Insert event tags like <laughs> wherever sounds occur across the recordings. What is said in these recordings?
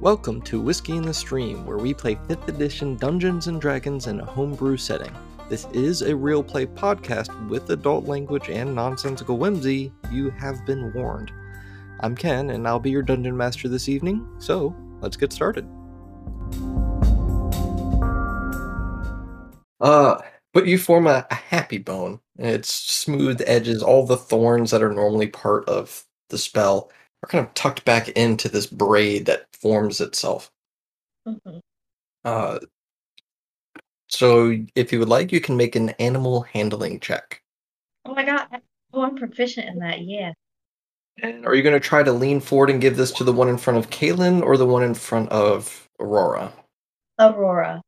Welcome to Whiskey in the Stream, where we play 5th edition Dungeons and Dragons in a homebrew setting. This is a real play podcast with adult language and nonsensical whimsy. You have been warned. I'm Ken, and I'll be your dungeon master this evening, so let's get started. Uh, but you form a, a happy bone. Its smooth edges, all the thorns that are normally part of the spell, are kind of tucked back into this braid that forms itself. Mhm. Uh, so if you would like, you can make an animal handling check. Oh my god. Oh, I'm proficient in that. Yeah. And are you going to try to lean forward and give this to the one in front of Kaylin or the one in front of Aurora? Aurora.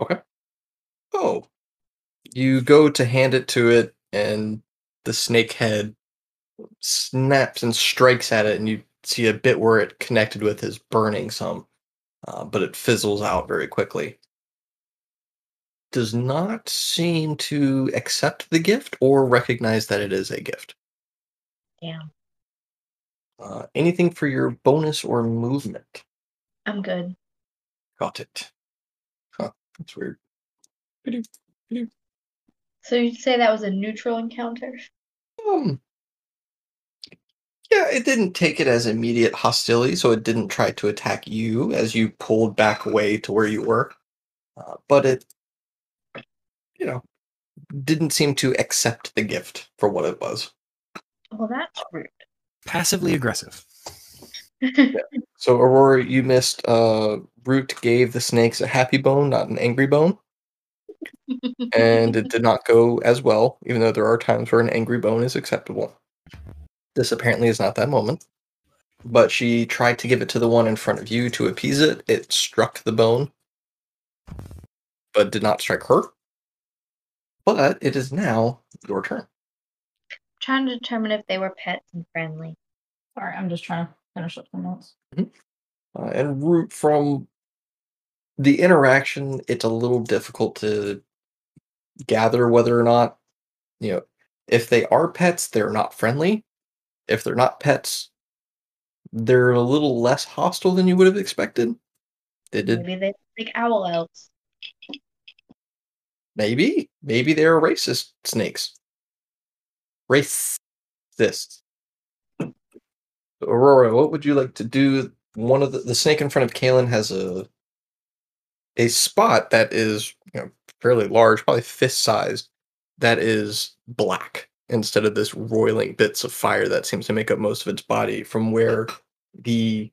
Okay. Oh. You go to hand it to it, and the snake head snaps and strikes at it, and you see a bit where it connected with is burning some, uh, but it fizzles out very quickly. Does not seem to accept the gift or recognize that it is a gift. Yeah. Uh, anything for your bonus or movement? I'm good. Got it. Huh, that's weird. So you'd say that was a neutral encounter? Um, yeah, it didn't take it as immediate hostility, so it didn't try to attack you as you pulled back away to where you were. Uh, but it, you know, didn't seem to accept the gift for what it was. Well, that's rude. Passively aggressive. So, Aurora, you missed. Uh, Root gave the snakes a happy bone, not an angry bone, and it did not go as well, even though there are times where an angry bone is acceptable. This apparently is not that moment. But she tried to give it to the one in front of you to appease it. It struck the bone, but did not strike her. But it is now your turn. Trying to determine if they were pets and friendly. Sorry, I'm just trying to finish up the notes. Uh, and root from the interaction, it's a little difficult to gather whether or not, you know, if they are pets, they're not friendly. If they're not pets, they're a little less hostile than you would have expected. They did Maybe they like owl elves. maybe, maybe they're racist snakes. Racist. Aurora, what would you like to do? One of the, the snake in front of Kalen has a a spot that is you know fairly large, probably fist sized, that is black instead of this roiling bits of fire that seems to make up most of its body from where the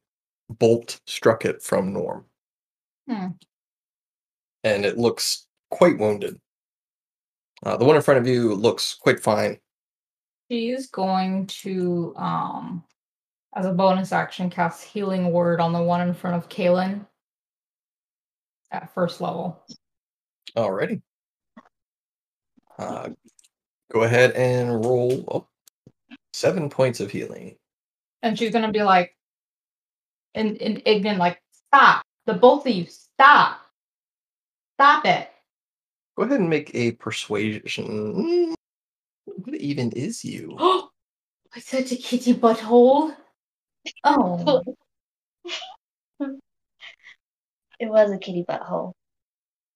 bolt struck it from Norm. Hmm. And it looks quite wounded. Uh, the one in front of you looks quite fine. She is going to, um, as a bonus action, cast Healing Word on the one in front of Kaylin at first level. Alrighty. Uh, go ahead and roll oh, seven points of healing. And she's going to be like, in, in ignorant, like, stop. The both of you, stop. Stop it. Go ahead and make a persuasion. What even is you? Oh, <gasps> I said a kitty butthole. Oh, It was a kitty butthole.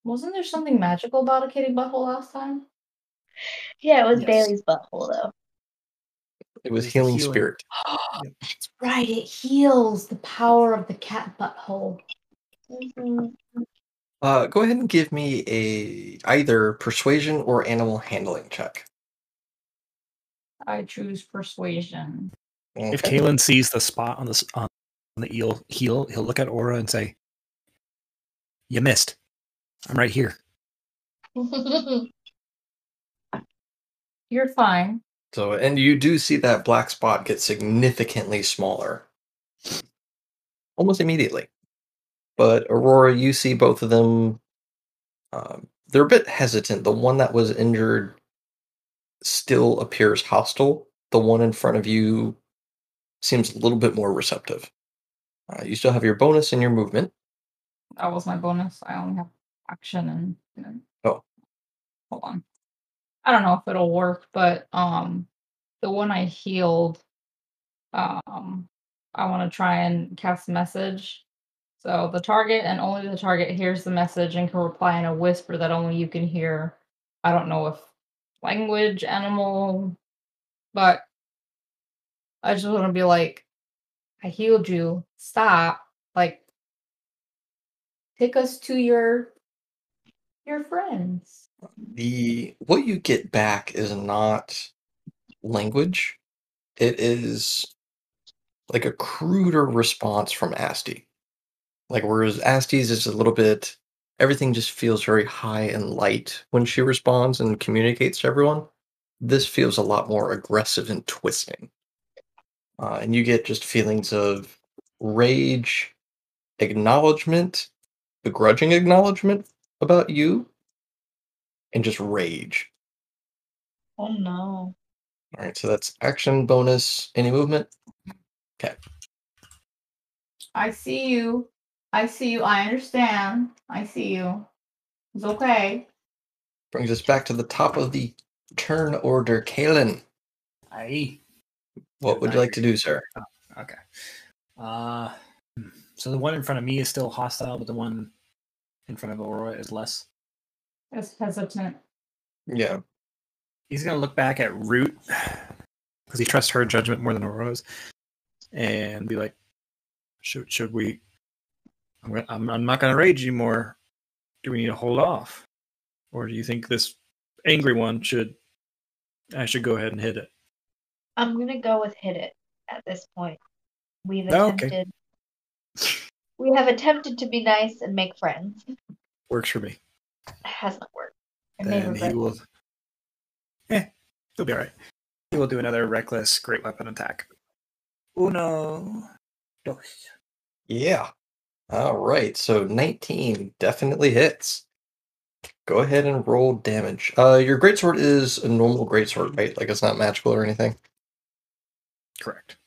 wasn't there something magical about a kitty butthole last time? Yeah, it was Yes. Bailey's butthole though. It was healing healing. spirit. <gasps> That's right, it heals the power of the cat butthole. Mhm. Uh, go ahead and give me a either persuasion or animal handling check. I choose persuasion. If Okay. Kalen sees the spot on the on the eel heel, he'll look at Aura and say, "You missed. I'm right here." <laughs> You're fine. So, and you do see that black spot get significantly smaller almost immediately. But Aurora, you see both of them. Um, they're a bit hesitant. The one that was injured still appears hostile. The one in front of you seems a little bit more receptive. Uh, you still have your bonus and your movement. That was my bonus. I only have action and, and Oh. hold on. I don't know if it'll work, but um the one I healed, um I want to try and cast message So the target and only the target hears the message and can reply in a whisper that only you can hear. I don't know if language, animal, but I just want to be like, I healed you. Stop. Like, take us to your your friends. The what you get back is not language. It is like a cruder response from Asti. Like whereas Asti's is a little bit everything just feels very high and light when she responds and communicates to everyone. This feels a lot more aggressive and twisting. Uh, and you get just feelings of rage, acknowledgement, begrudging acknowledgement about you, and just rage. Oh no. All right, so that's action bonus. Any movement? Okay. I see you. I see you. I understand. I see you. It's okay. Brings us back to the top of the turn order. Kalen, Aye. what would you like to do, sir? Okay. Uh, hmm. so the one in front of me is still hostile, but the one in front of Aurora is less. It's hesitant. Yeah. He's gonna look back at Root because he trusts her judgment more than Aurora's, and be like, "Should should we? I'm gonna, I'm, I'm not gonna rage anymore. Do we need to hold off, or do you think this angry one should? I should go ahead and hit it. I'm gonna go with hit it at this point. We've Oh, okay. attempted we have attempted to be nice and make friends. Works for me. Hasn't worked. I Then he regret will. Eh, he'll be all right. He will do another reckless great weapon attack. Uno, dos. Yeah. All right. So 19 definitely hits. Go ahead and roll damage. Uh, your greatsword is a normal greatsword, right? Like it's not magical or anything. Correct.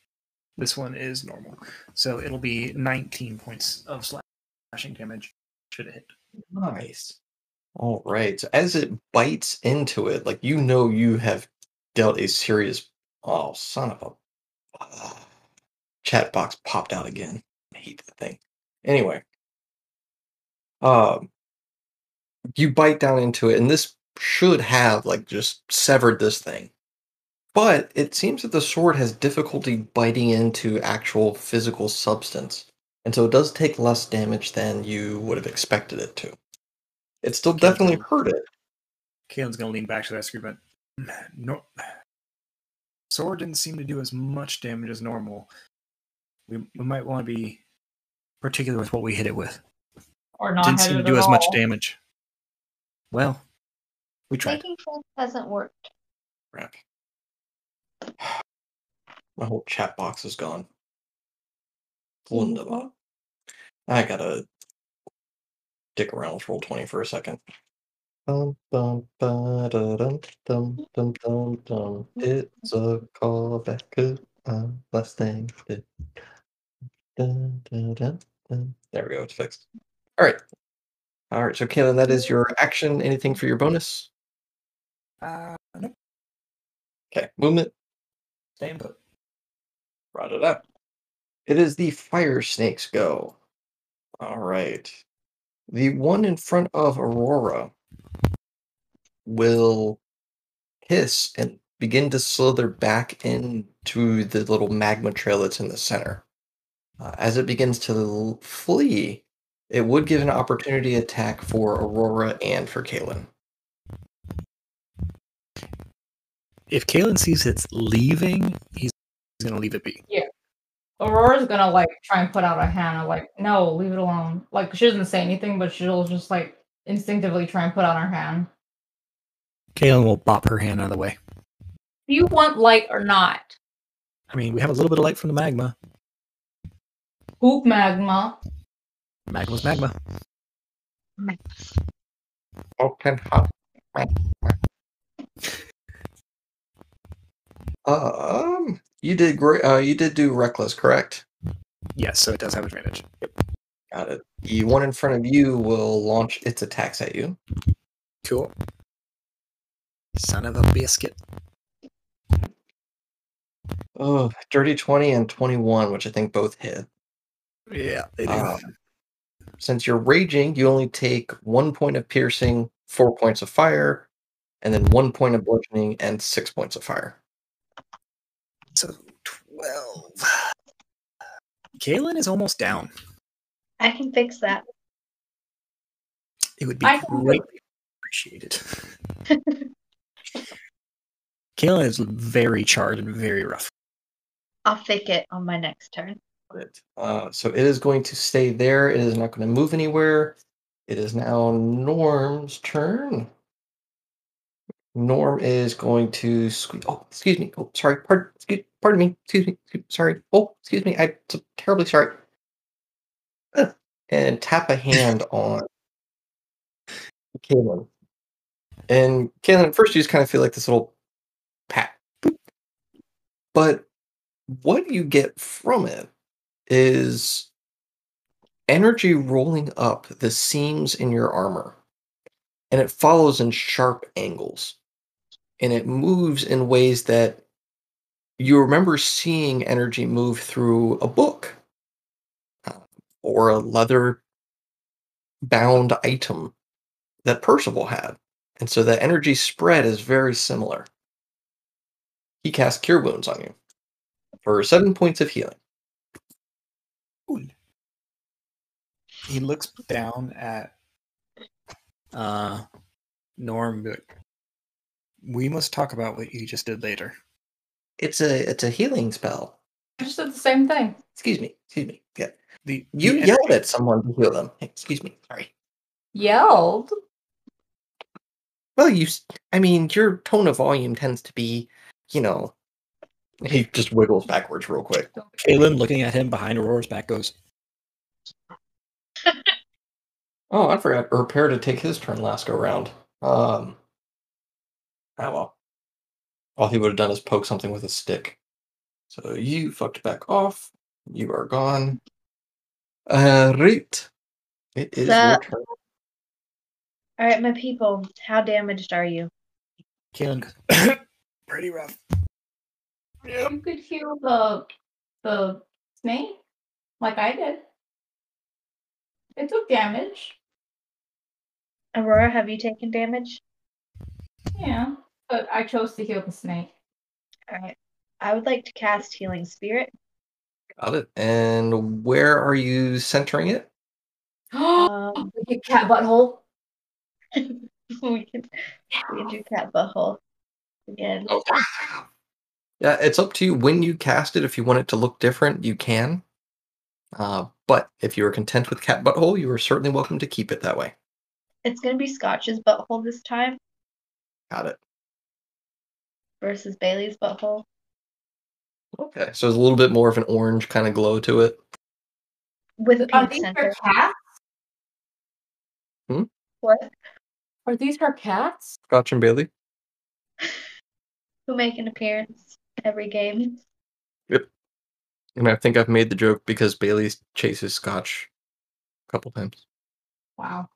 This one is normal, so it'll be 19 points of slashing damage. Should it hit? Nice. All right. So as it bites into it, like you know, you have dealt a serious. Oh, son of a. Ah. chat box popped out again. I hate that thing. Anyway, um, you bite down into it, and this should have like just severed this thing. But it seems that the sword has difficulty biting into actual physical substance, and so it does take less damage than you would have expected it to. It still Okay, definitely then. hurt it. Kalen's gonna lean back to that screw, but no. <sighs> Sword didn't seem to do as much damage as normal. We, we might want to be particular with what we hit it with. Or not didn't seem to do at as much damage. Well, we tried. Making friends hasn't worked. Crap. <sighs> My whole chat box is gone. Wunderbar. I gotta dick around with Roll20 for a second. Bum, bum, ba, da, dum, dum, dum, dum, dum. It's a callback to uh, last thing. we did. Dun, dun, dun, dun. There we go. It's fixed. All right. All right. So, Kaylin, that is your action. Anything for your bonus? Uh, nope. Okay. Movement. Staying put. Brought it up. It is the fire snakes go. All right. The one in front of Aurora will hiss and begin to slither back into the little magma trail that's in the center. Uh, as it begins to l- flee, it would give an opportunity attack for Aurora and for Kalen. If Kalen sees it's leaving, he's, he's gonna leave it be. Aurora's gonna like try and put out a hand of like, no, leave it alone. Like she doesn't say anything, but she'll just like instinctively try and put out her hand. Kalen will bop her hand out of the way. Do you want light or not? I mean, we have a little bit of light from the magma. Hoop magma. Magma's magma. Open heart. <laughs> Um, you did great. Uh, you did do reckless, correct? Yes, so it does have advantage. Got it. The one in front of you will launch its attacks at you. Cool. Son of a biscuit. Oh, dirty 20 and 21, which I think both hit. Yeah, they do. Um, since you're raging, you only take one point of piercing, four points of fire, and then one point of bludgeoning and six points of fire. So <sighs> twelve. Kaylin is almost down. I can fix that. It would be I can do greatly appreciated. <laughs> Kaylin is very charred and very rough. I'll fake it on my next turn. it. Uh, so it is going to stay there. It is not going to move anywhere. It is now Norm's turn. Norm is going to squeeze. Oh, excuse me. Oh, sorry. Pardon. Excuse, pardon me. Excuse me. sorry. Oh, excuse me. I'm terribly sorry. <sighs> And tap a hand <laughs> on Kaylin. And Kaylin, at first you just kind of feel like this little pat. But what you get from it is energy rolling up the seams in your armor. And it follows in sharp angles. And it moves in ways that you remember seeing energy move through a book uh, or a leather bound item that Percival had. And so the energy spread is very similar. He casts Cure Wounds on you for seven points of healing. He looks down at uh Norm we must talk about what you just did later. It's a it's a healing spell. I just did the same thing. Excuse me. Excuse me. Yeah. The You the yelled energy- at someone to heal them. Excuse me. Sorry. Yelled. Well, you. I mean, your tone of volume tends to be, you know. He just wiggles backwards real quick. Kaylin looking at him behind Aurora's back goes, Oh, I forgot Repair to take his turn last go round. Um. Ah well. All he would have done is poke something with a stick. So you fucked back off. You are gone. Uh, right. It is your Sup? turn. All right, my people, how damaged are you? Kaylin goes, <coughs> pretty rough. You could heal the the snake like I did. It took damage. Aurora, have you taken damage? Yeah. But I chose to heal the snake. All right. I would like to cast Healing Spirit. Got it. And where are you centering it? <gasps> Um, Like a cat butthole. <laughs> we can we can do cat butthole again. Oh. Yeah, it's up to you when you cast it. If you want it to look different, you can. Uh, but if you are content with cat butthole, you are certainly welcome to keep it that way. It's gonna be Scotch's butthole this time Got it. Versus Bailey's butthole. Okay, so it's a little bit more of an orange kind of glow to it. With a Are pink these center. her cats? Hmm? What? Are these her cats? Scotch and Bailey. Who make an appearance every game? Yep. And I think I've made the joke because Bailey chases Scotch a couple times. Wow.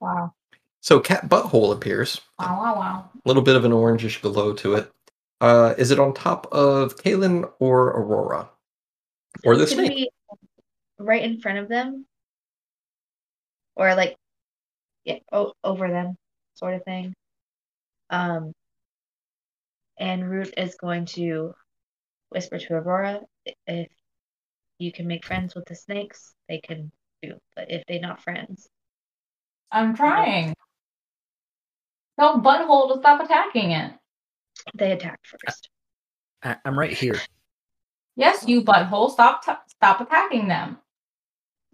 Wow. So cat butthole appears. Wow, wow, wow. A little bit of an orangish glow to it. Uh, is it on top of Kaylin or Aurora? Or the It's snake? right in front of them, or like yeah, o- over them, sort of thing. Um, and Root is going to whisper to Aurora if you can make friends with the snakes, they can do. But if they're not friends, I'm trying. Tell butthole to stop attacking it. they attack first. I- I'm right here. Yes, you butthole, stop t- stop attacking them.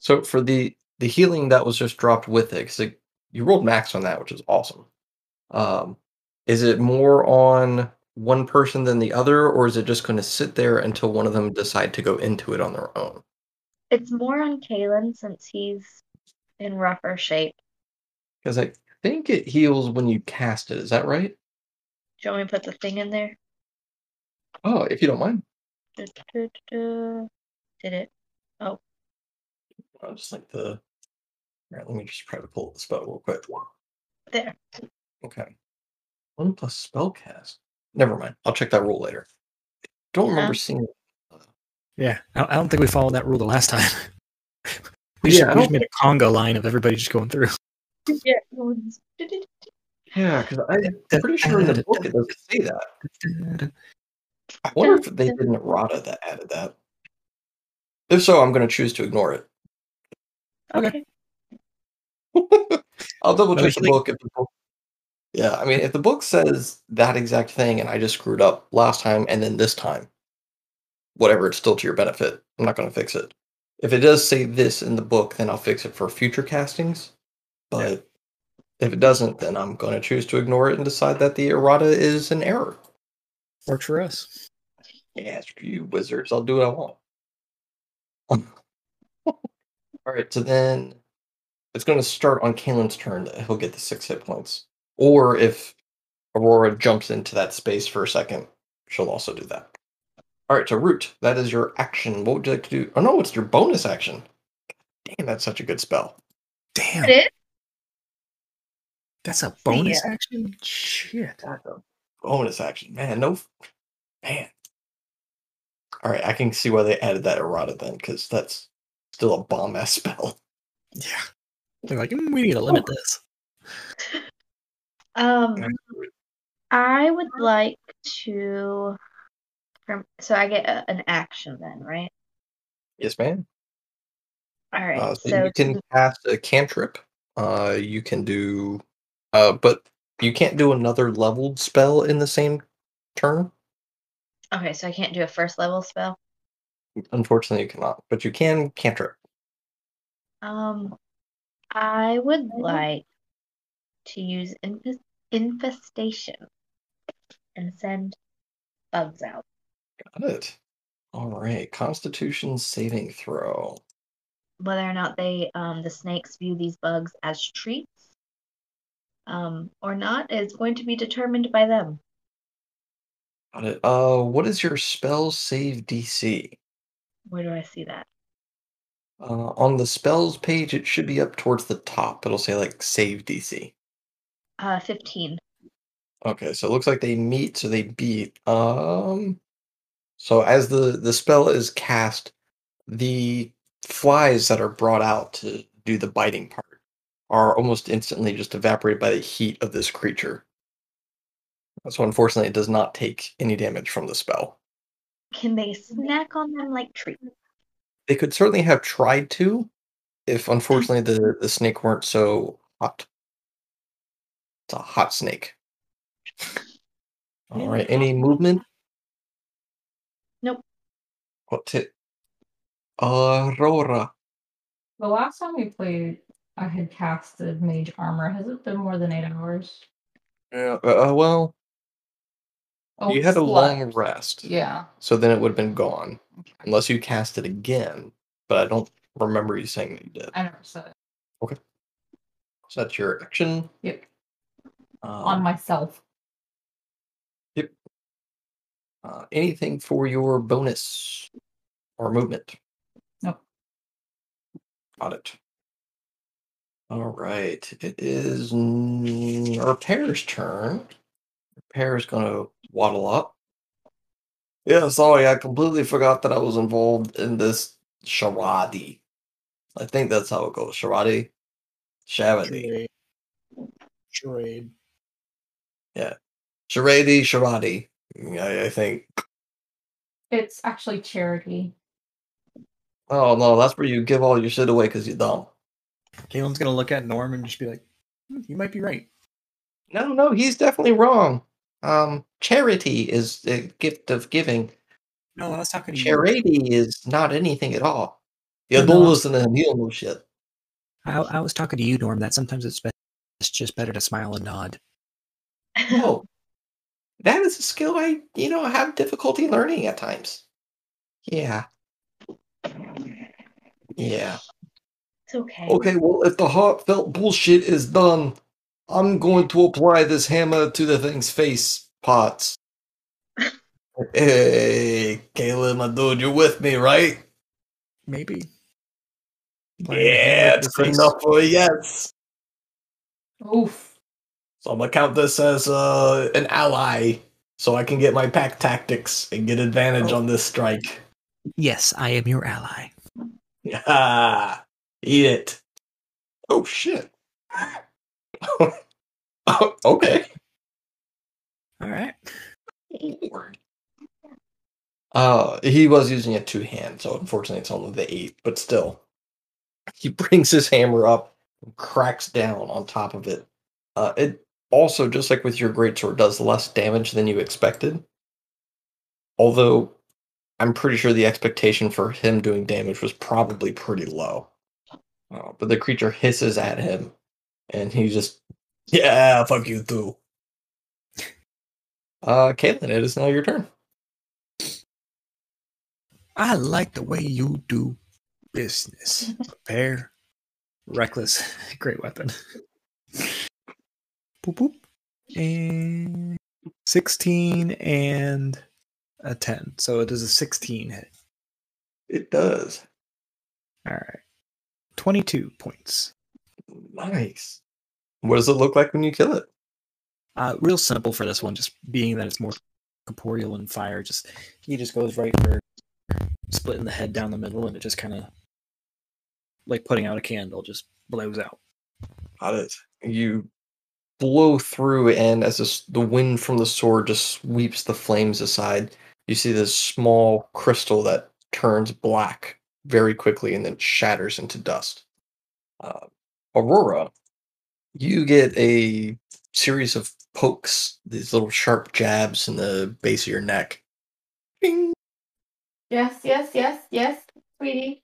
So for the the healing that was just dropped with it, because you rolled max on that, which is awesome. Um, is it more on one person than the other, or is it just going to sit there until one of them decide to go into it on their own? It's more on Kalen since he's in rougher shape. Because I think it heals when you cast it. Is that right? Do you want me to put the thing in there? Oh, if you don't mind. Du-du-du-du. Did it? Oh. I'll just like the. All right, let me just try to pull up the spell real quick. There. Okay. One plus spellcast. Never mind. I'll check that rule later. Don't remember Huh? seeing. Yeah, I I don't think we followed that rule the last time. <laughs> We just, Yeah, I we just don't- made a conga line of everybody just going through. Yeah. Yeah, because I'm pretty sure in the book it doesn't say that. I wonder if they did an errata that added that. If so, I'm going to choose to ignore it. Okay. <laughs> I'll double check the book if the book. Yeah, I mean, if the book says that exact thing and I just screwed up last time and then this time, whatever, it's still to your benefit. I'm not going to fix it. If it does say this in the book, then I'll fix it for future castings. But if it doesn't, then I'm going to choose to ignore it and decide that the errata is an error. Works for us. Yeah, screw you, wizards. I'll do what I want. <laughs> All right, so then it's going to start on Kalen's turn. that He'll get the six hit points. Or if Aurora jumps into that space for a second, she'll also do that. All right, so Root, that is your action. What would you like to do? Oh, no, it's your bonus action. Damn, that's such a good spell. Damn, It is? That's a bonus Yeah. action. Shit. That's a bonus action. Man, no. Man. All right, I can see why they added that errata then, because that's still a bomb ass <laughs> spell. Yeah. They're like, "Mm, we need to limit this. Um, I would like to. So I get a, an action then, right? Yes, ma'am. All right. Uh, so, so you can to- cast a cantrip. Uh, you can do, uh, but you can't do another leveled spell in the same turn. okay, so I can't do a first level spell. Unfortunately, you cannot. But you can cantrip. Um, I would like to use infest- infestation and send bugs out. Got it. All right. Constitution saving throw. Whether or not they, um, the snakes view these bugs as treats, um, or not is going to be determined by them. Got it. Uh, what is your spell save DC? Where do I see that? Uh, on the spells page, it should be up towards the top. It'll say like save DC. Uh, fifteen. Okay, so it looks like they meet, so they beat. Um, so as the the spell is cast, the flies that are brought out to do the biting part are almost instantly just evaporated by the heat of this creature. So unfortunately, it does not take any damage from the spell. Can they snack on them like treats? They could certainly have tried to, if unfortunately the the snake weren't so hot. It's a hot snake. All right, any movement? Nope. What's it? Aurora. The last time we played, I had casted Mage Armor. Has it been more than eight hours? Yeah. Uh, well, Oh, you had a slept. long rest, Yeah. so then it would have been gone, unless you cast it again. But I don't remember you saying that you did. I never said it. Okay. So that's your action. Yep. Um, On myself. uh, anything for your bonus or movement? Nope. Got it. All right. It is mm, Repair's turn. Repair's going to waddle up. Yeah, sorry, I completely forgot that I was involved in this charade. I think that's how it goes. Charade? Charade. Charade. Yeah. Charade, charade. I, I think. It's actually charity. Oh, no, that's where you give all your shit away because you're dumb. Caitlin's gonna look at Norm and just be like, "Hmm, "You might be right." No, no, he's definitely wrong. Um, charity is the gift of giving. No, I was talking to you. Charity is not anything at all. You No, don't no. listen to him. You don't know shit. I, I was talking to you, Norm. That sometimes it's best. It's just better to smile and nod. No, <laughs> that is a skill I, you know, have difficulty learning at times. Yeah. Yeah. It's okay. Okay, well, if the heartfelt bullshit is done, I'm going to apply this hammer to the thing's face parts. <laughs> hey, Caleb, my dude, you're with me, right? Maybe. Yeah, it's good enough for a yes. Oof. So I'm gonna count this as uh, an ally, so I can get my pack tactics and get advantage Oh. on this strike. Yes, I am your ally. <laughs> Yeah, Eat it. Oh shit. oh, okay. All right. Lord. Uh, he was using it two hands, so unfortunately it's only the eight, but still. He <laughs> brings his hammer up and cracks down on top of it. Uh, it also, just like with your greatsword, does less damage than you expected. Although, I'm pretty sure the expectation for him doing damage was probably pretty low. Uh, but the creature hisses at him, and he just, yeah, fuck you too. Uh, Caitlin, it is now your turn. I like the way you do business. Prepare. Reckless. <laughs> Great weapon. boop boop. And 16 and a 10. So it is a 16 hit. It does. All right. 22 points. Nice. What does it look like when you kill it? Uh, real simple for this one, just being that it's more corporeal and fire. Just he just goes right for splitting the head down the middle, and it just kind of like putting out a candle, just blows out. Got it. You blow through, and as this, the wind from the sword just sweeps the flames aside, you see this small crystal that turns black very quickly and then shatters into dust. Uh, Aurora, you get a series of pokes, these little sharp jabs in the base of your neck. Bing! Yes, yes, yes, yes, sweetie.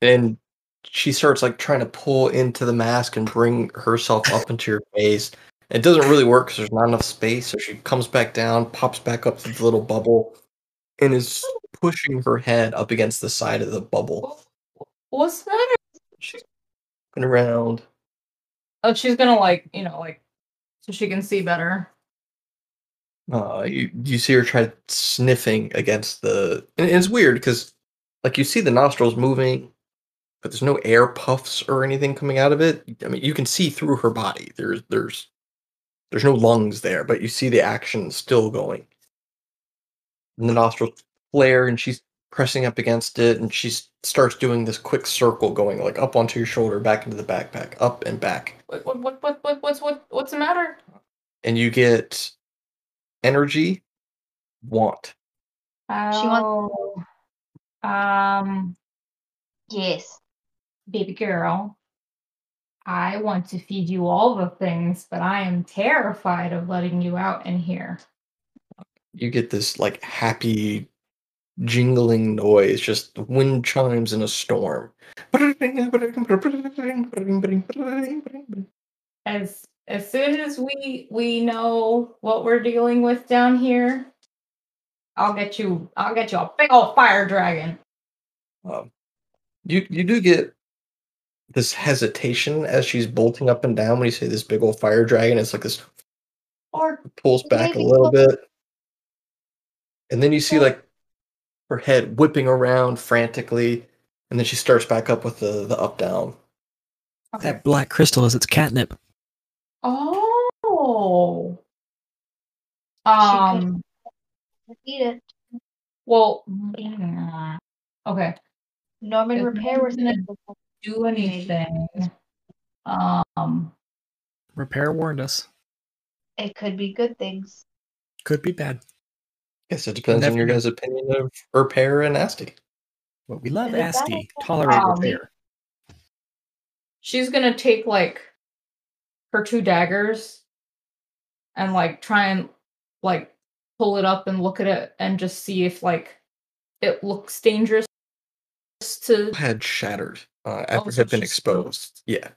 And she starts like trying to pull into the mask and bring herself up into your face. It doesn't really work because there's not enough space. So she comes back down, pops back up to the little bubble, and is pushing her head up against the side of the bubble. What's the matter? She's looking around. Oh, she's gonna like, you know, like, so she can see better. Uh, you, you see her try sniffing against the. And it's weird because, like, you see the nostrils moving, but there's no air puffs or anything coming out of it. I mean, you can see through her body. There's there's there's no lungs there, but you see the action still going. And the nostrils flare, and she's pressing up against it, and she starts doing this quick circle, going like up onto your shoulder, back into the backpack, up and back. What, what, what, what, what, what's, what, what's the matter? And you get energy, want. Oh, um, Yes. baby girl, I want to feed you all the things, but I am terrified of letting you out in here. you get this like happy jingling noise, just wind chimes in a storm. As as soon as we we know what we're dealing with down here, I'll get you. I'll get you a big old fire dragon. Um, you you do get this hesitation as she's bolting up and down when you say this big old fire dragon. It's like this Or pulls back a little bit, and then you see like her head whipping around frantically, and then she starts back up with the the up down. Okay. That black crystal is its catnip. Oh. Um. eat it. Well. mm, Okay. Norman If repair was Norman Do anything. Um. Repair warned us. It could be good things. Could be bad. Guess it depends on your guys' opinion of repair and nasty. But we love Is it bad? Asti. Tolerate Um, repair. she's gonna take like her two daggers and like try and like pull it up and look at it and just see if like it looks dangerous to had shattered uh, Oh, after it had been she's exposed. Yeah,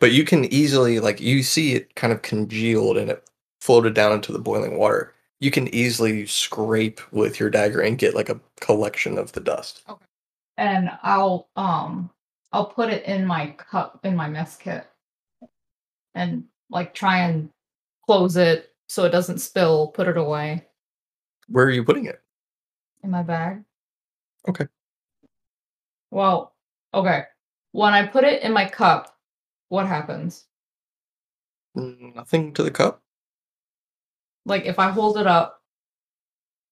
but you can easily like you see it kind of congealed and it floated down into the boiling water. You can easily scrape with your dagger and get like a collection of the dust. Okay. and I'll um I'll put it in my cup in my mess kit and like try and close it so it doesn't spill, put it away Where are you putting it? in my bag. Okay. Well, okay. When I put it in my cup, what happens? Nothing to the cup. Like if I hold it up,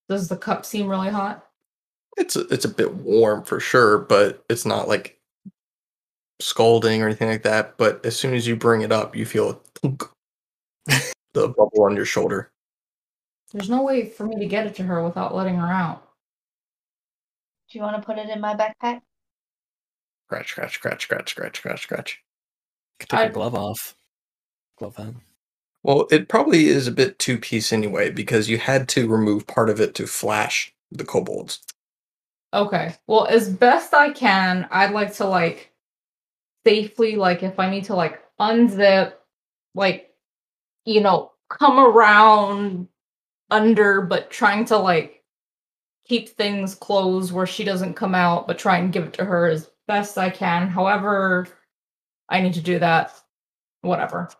does the cup seem really hot? It's a, it's a bit warm for sure, but it's not like scalding or anything like that. But as soon as you bring it up, you feel a <laughs> thunk, the bubble on your shoulder. There's no way for me to get it to her without letting her out. Do you want to put it in my backpack? Scratch, scratch, scratch, scratch, scratch, scratch, scratch. Could take I- your glove off. Glove on. Well, it probably is a bit two piece anyway because you had to remove part of it to flash the kobolds. Okay. Well, as best I can, I'd like to like safely, like if I need to like unzip, like you know, come around under, but trying to like keep things closed where she doesn't come out, but try and give it to her as best I can. However, I need to do that. Whatever.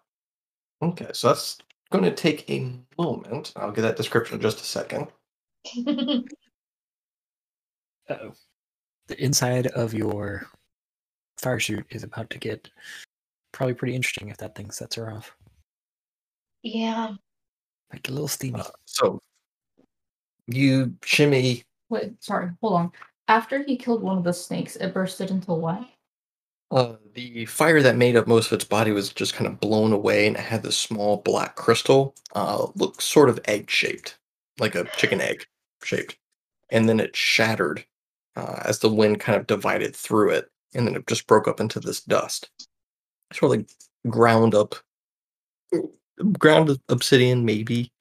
Okay, so that's going to take a moment. I'll get that description in just a second. <laughs> Uh-oh. The inside of your fire chute is about to get probably pretty interesting if that thing sets her off. yeah. Like a little steamy. Uh, so you shimmy. Wait, sorry, hold on. After he killed one of the snakes, it bursted into what? Uh, the fire that made up most of its body was just kind of blown away, and it had this small black crystal. Uh, looked sort of egg shaped, like a chicken egg shaped, and then it shattered uh, as the wind kind of divided through it, and then it just broke up into this dust. Sort of like ground up, ground obsidian, maybe.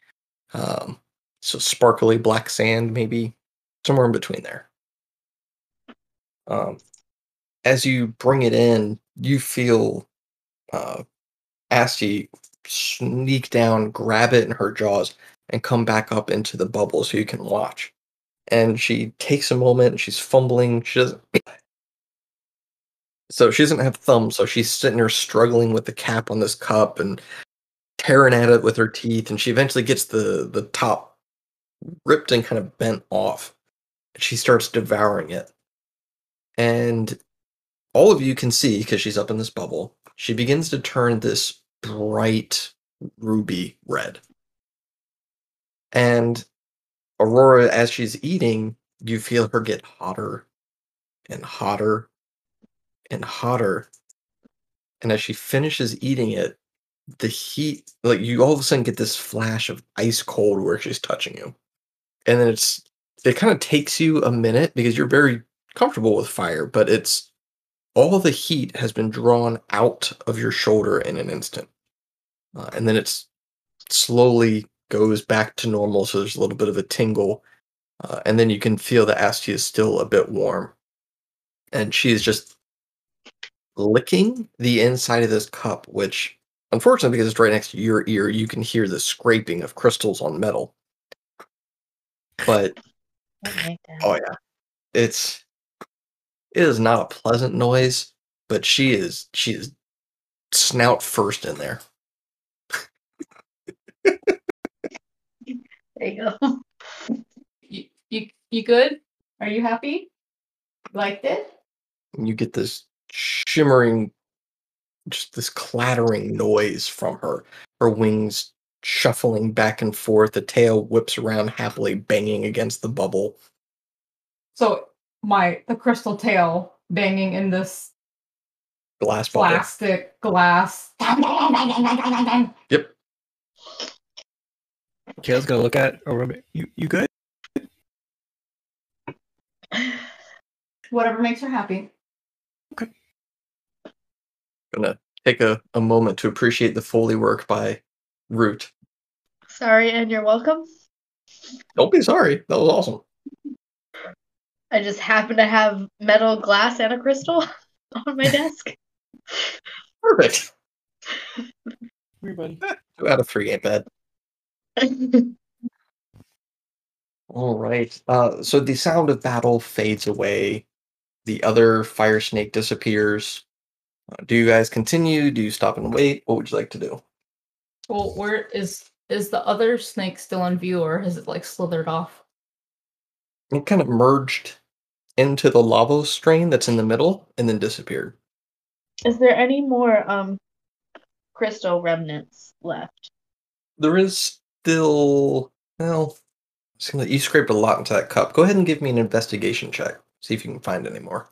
Um, so sparkly black sand, maybe somewhere in between there. Um, as you bring it in, you feel uh, Asti sneak down, grab it in her jaws, and come back up into the bubble so you can watch. And she takes a moment and she's fumbling. She doesn't. So she doesn't have thumbs, so she's sitting there struggling with the cap on this cup and tearing at it with her teeth. And she eventually gets the the top ripped and kind of bent off. And she starts devouring it. And all of you can see because she's up in this bubble. She begins to turn this bright ruby red. And Aurora, as she's eating, you feel her get hotter and hotter and hotter. And as she finishes eating it, the heat, like you all of a sudden get this flash of ice cold where she's touching you. And then it's, it kind of takes you a minute because you're very comfortable with fire, but it's all the heat has been drawn out of your shoulder in an instant. Uh, and then it's slowly goes back to normal. So there's a little bit of a tingle. Uh, and then you can feel that Asti is still a bit warm. And she is just licking the inside of this cup, which, unfortunately, because it's right next to your ear, you can hear the scraping of crystals on metal. But then. Oh yeah. It's it is not a pleasant noise, but she is she is snout first in there. <laughs> There you go. You you you good? Are you happy? Liked it? You get this shimmering just this clattering noise from her. Her wings shuffling back and forth, the tail whips around happily banging against the bubble. So my the crystal tail banging in this Glass bubble. plastic glass. <laughs> Yep. Kayla's gonna look at Aurora. You you good? Whatever makes her happy. Okay. Gonna take a, a moment to appreciate the Foley work by Root. Sorry, and you're welcome. Don't be sorry. That was awesome. I just happen to have metal, glass, and a crystal <laughs> on my desk. Perfect. Everybody. Two out of three ain't bad. <laughs> All right. Uh, so the sound of battle fades away. The other fire snake disappears. Uh, do you guys continue? Do you stop and wait? What would you like to do? Well, where is is the other snake still in view, or has it like slithered off? It kind of merged into the lava strain that's in the middle and then disappeared. Is there any more um crystal remnants left? There is still well. Seems like you scraped a lot into that cup. Go ahead and give me an investigation check. See if you can find any more.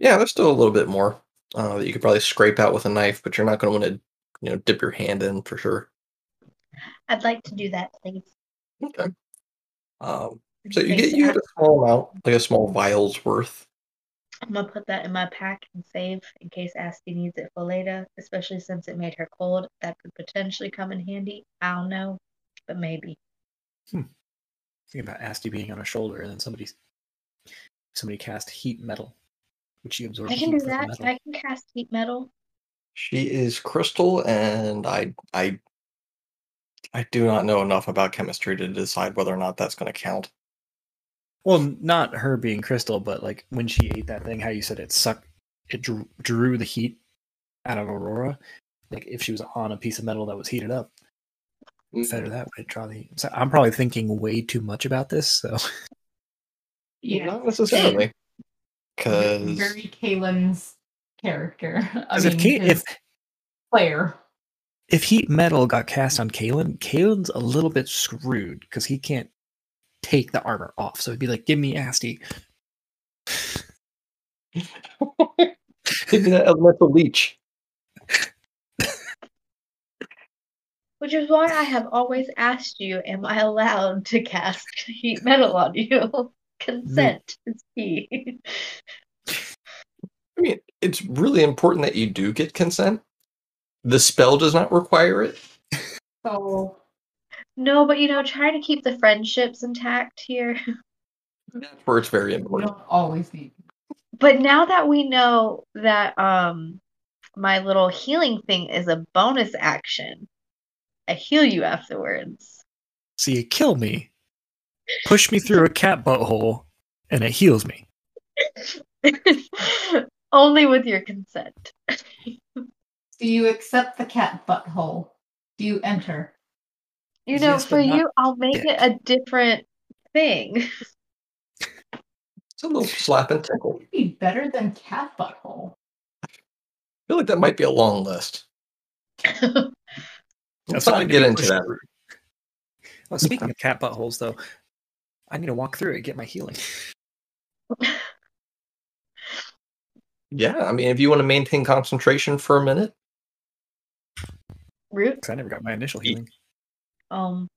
Yeah, there's still a little bit more. uh, that you could probably scrape out with a knife, but you're not going to want to, you know, dip your hand in for sure. I'd like to do that, please. Okay. Um, so you get you Dad. get a small amount, like a small vial's worth. I'm gonna put that in my pack and save in case Asti needs it for later, especially since it made her cold. That could potentially come in handy. I don't know, but maybe. Hmm. Think about Asti being on her shoulder, and then somebody somebody cast heat metal, which she absorbs. I can do that. metal. I can cast heat metal. She is crystal, and I I I do not know enough about chemistry to decide whether or not that's going to count. Well, not her being crystal, but like when she ate that thing, how you said it sucked, it drew, drew the heat out of Aurora. Like if she was on a piece of metal that was heated up, fed her mm. that would draw the heat. So I'm probably thinking way too much about this. So Not necessarily, because very Kalen's character. I 'Cause mean, if, Ka- if player. if heat metal got cast on Kalen, Kalen's a little bit screwed because he can't take the armor off. So it'd be like, give me Asti. give me that elemental leech. Which is why I have always asked you, am I allowed to cast heat metal on you? <laughs> Consent is key. I mean, it's really important that you do get consent. The spell does not require it. So no, but you know, trying to keep the friendships intact here. <laughs> That's where it's very we important. don't always need. But now that we know that um my little healing thing is a bonus action, I heal you afterwards. So you kill me, push me through a cat butthole, and it heals me. <laughs> Only with your consent. <laughs> Do you accept the cat butthole? Do you enter? You know, Yes, for not you, I'll make dick. it a different thing. It's a little slap and tickle. It'd be better than cat butthole. I feel like that might be a long list. <laughs> Let's not to get into that. through. Well, speaking of cat buttholes, though, I need to walk through it and get my healing. Yeah, I mean, if you want to maintain concentration for a minute, Root. Because I never got my initial healing. Um,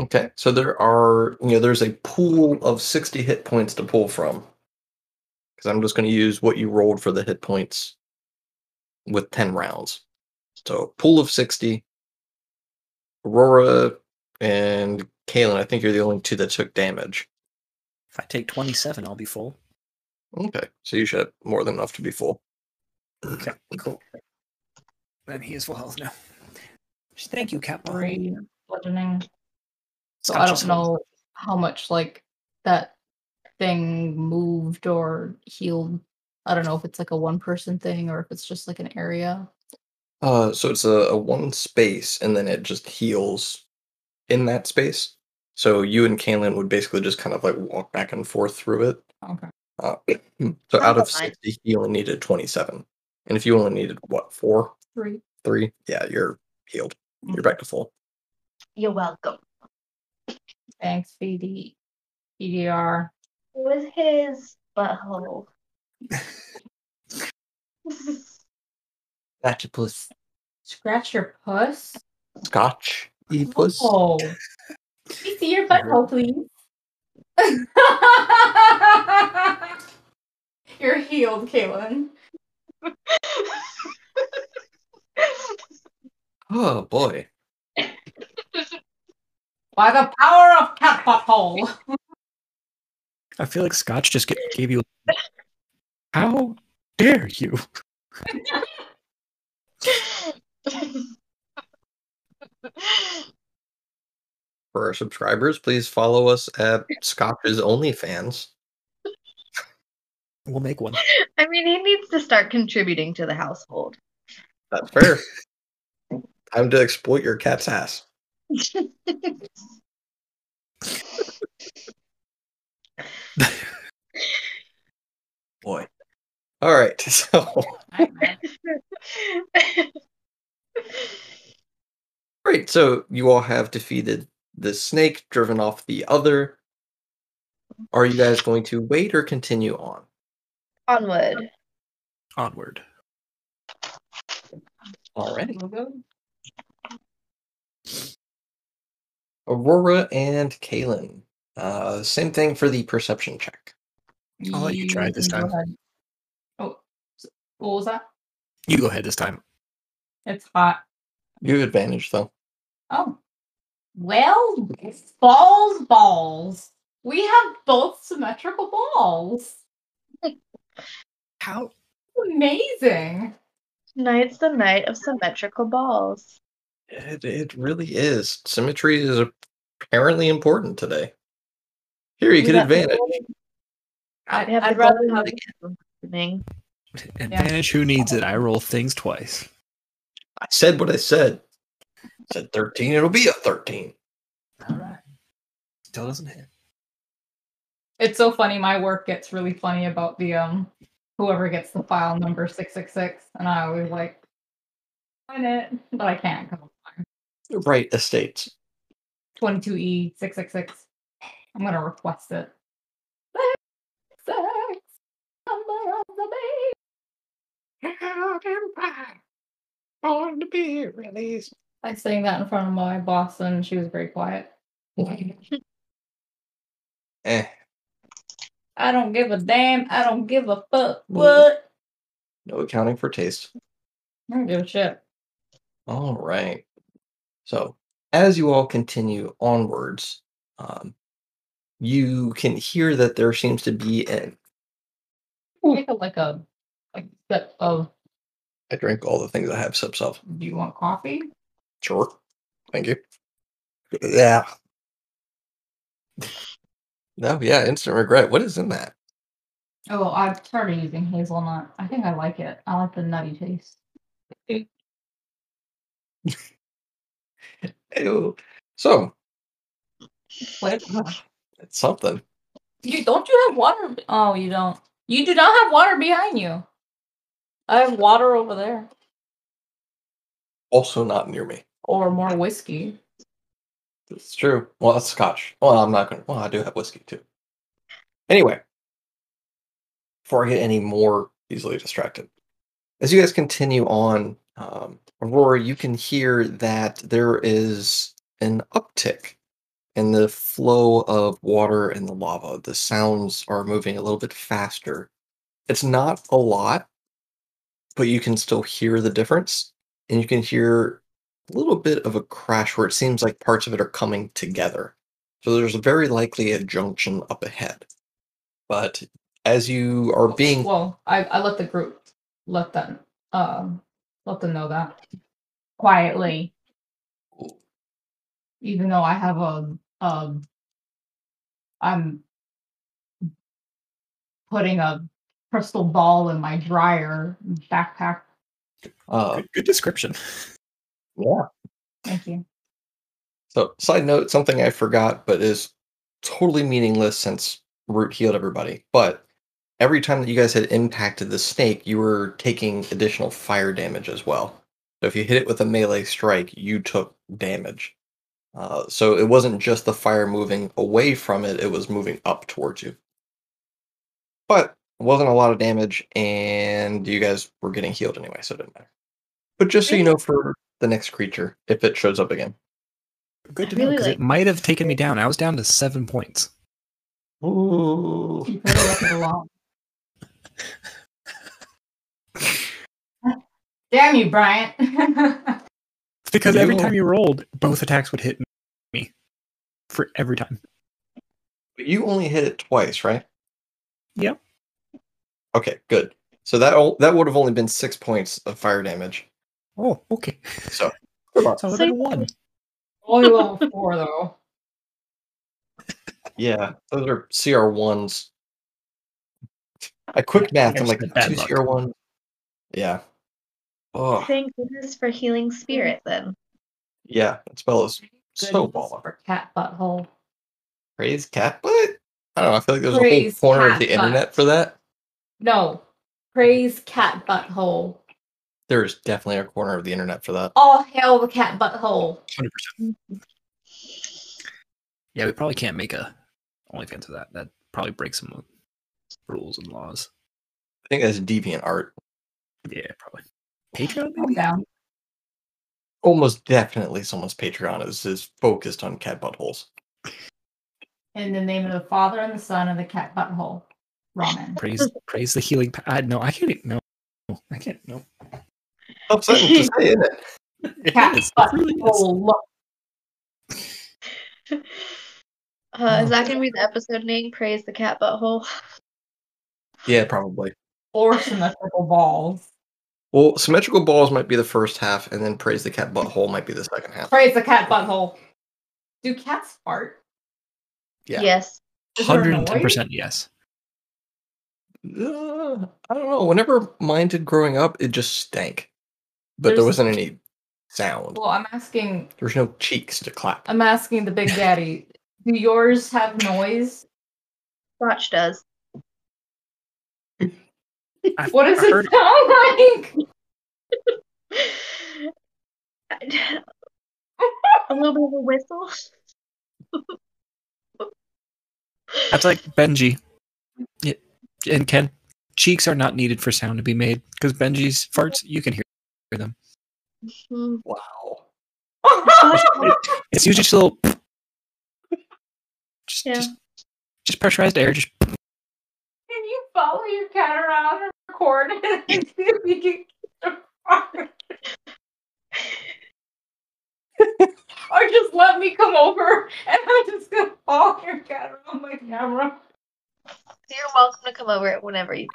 okay. So there are, you know, there's a pool of 60 hit points to pull from. Because I'm just going to use what you rolled for the hit points with 10 rounds. So pool of 60. Aurora and Kalen, I think you're the only two that took damage. If I take 27, I'll be full. Okay. So you should have more than enough to be full. Okay, cool. Then he is full health now. Thank you, cat. Three bludgeoning. So Scotch I don't know how much like that thing moved or healed. I don't know if it's like a one person thing or if it's just like an area. Uh, so it's a, a one space, and then it just heals in that space. So you and Kalen would basically just kind of like walk back and forth through it. Okay. Uh, <clears throat> so out of fine. 60, you only needed 27. And if you only needed, what, four, Three. three? Yeah, you're healed. You're back to full. you're welcome. Thanks, BD. EDR. It was his butthole. <laughs> Octopus. Scratch your puss. Scotch. Epus. Oh. You see your butthole, please. <laughs> You're healed, Kalen. Oh, boy. By the power of cat butthole. I feel like Scotch just g- gave you. How dare you? For our subscribers, please follow us at Scotch's OnlyFans. We'll make one. I mean, he needs to start contributing to the household. That's fair. Time to exploit your cat's ass. <laughs> Boy. All right. <laughs> So, Great. So you all have defeated the snake, driven off the other. Are you guys going to wait or continue on? Onward. Onward. Alrighty. We'll go. Aurora and Kalen. Uh, same thing for the perception check. I'll let you try it this time. ahead. Oh, what was that? You go ahead this time. It's hot. You have advantage though. Oh. Well, balls, balls. We have both symmetrical balls. How? Amazing. Tonight's the night of symmetrical balls. It, it really is. Symmetry is apparently important today. Here you We get advantage. I, we have I'd rather have. rule evening. <laughs> Advantage. Who needs it? I roll things twice. I said what I said. I said 13, it'll be a 13. All right. Still doesn't hit. It's so funny. My work gets really funny about the um whoever gets the file number six six six, and I always like find it, but I can't. Right, estates. Twenty two E six six six. I'm gonna request it. Sex, number of the Born to be released. I sang that in front of my boss, and she was very quiet. <laughs> Eh, I don't give a damn. I don't give a fuck. What? no accounting for taste. I don't give a shit. All right. So, as you all continue onwards, um, you can hear that there seems to be an. Take a, like a like sip of. I drink all the things I have sips of. Do you want coffee? Sure. Thank you. Yeah. No, yeah, instant regret. What is in that? Oh, I've started using hazelnut. I think I like it. I like the nutty taste. <laughs> Ew. So, What? it's something. You don't you have water? be- Oh, you don't. You do not have water behind you. I have water over there, Also not near me. or more whiskey. It's true. Well, that's scotch. Well, I'm not going to. Well, I do have whiskey too. Anyway, before I get any more easily distracted, as you guys continue on, um, Aurora, you can hear that there is an uptick in the flow of water and the lava. The sounds are moving a little bit faster. It's not a lot, but you can still hear the difference. And you can hear a little bit of a crash where it seems like parts of it are coming together. So there's very likely a junction up ahead. But as you are being Well, I I let the group let them um let them know that quietly, even though I have a um I'm putting a crystal ball in my dryer backpack. uh, Good, good description. yeah. Thank you. So side note, something I forgot but is totally meaningless since Root healed everybody. But every time that you guys had impacted the snake, you were taking additional fire damage as well. So if you hit it with a melee strike, you took damage. Uh, so it wasn't just the fire moving away from it, it was moving up towards you. But it wasn't a lot of damage, and you guys were getting healed anyway, so it didn't matter. But just so you know for the next creature, if it shows up again. Good to I know because like- it might have taken me down. I was down to seven points. Ooh. You could have left it alone. Damn you, Bryant. It's because every time you rolled, both attacks would hit me. For every time. But you only hit it twice, right? Yep. Okay, good. So that o- that would have only been six points of fire damage. Oh, okay. So good luck. So So- level one. Only level four though. <laughs> Yeah, those are CR ones. I quick math. I'm like the two luck. CR one. Yeah. Oh, Thank goodness for healing spirit then. yeah. That spell is so Goodness baller. for cat butthole. Praise cat butt. I don't know. I feel like there's Praise a whole corner of cat the internet for that. No. Praise cat butthole. There's definitely a corner of the internet for that. All hail the cat butthole. 100%. Yeah, we probably can't make a OnlyFans of that. That probably breaks some rules and laws. I think that's deviant art. Yeah, probably. Patreon, I'm maybe? down. Almost definitely someone's Patreon is, is focused on cat buttholes. In the name of the Father and the Son and the cat butthole. Ramen. Praise, praise the healing. Pa- I, no, I can't. No, I can't. No. Upsetting to say, isn't it? <laughs> It Cat is, it really is. butthole. <laughs> Uh, is that gonna be the <laughs> episode name? Praise the cat butthole. Yeah, probably. Or symmetrical balls. Well, symmetrical balls might be the first half, and then praise the cat butthole might be the second half. Praise the cat butthole. Do cats fart? Yeah. Yes. Is there a Hundred and ten percent yes. Uh, I don't know. Whenever mine did growing up, it just stank, but there wasn't any sound. Well, I'm asking. There's no cheeks to clap. I'm asking the Big Daddy. Do yours have noise? Scotch does. I've What does it heard- sound like? a little bit of a whistle. That's like Benji. Yeah. And Ken, cheeks are not needed for sound to be made because Benji's farts, you can hear them. Hmm. Wow. <laughs> It's usually just a little. <laughs> Just, Yeah. just, just pressurized air. Just Can you follow your cat around and record it and see if you can get the fart? or just let me come over and I'm just gonna follow your cat around my camera. You're welcome to come over whenever you.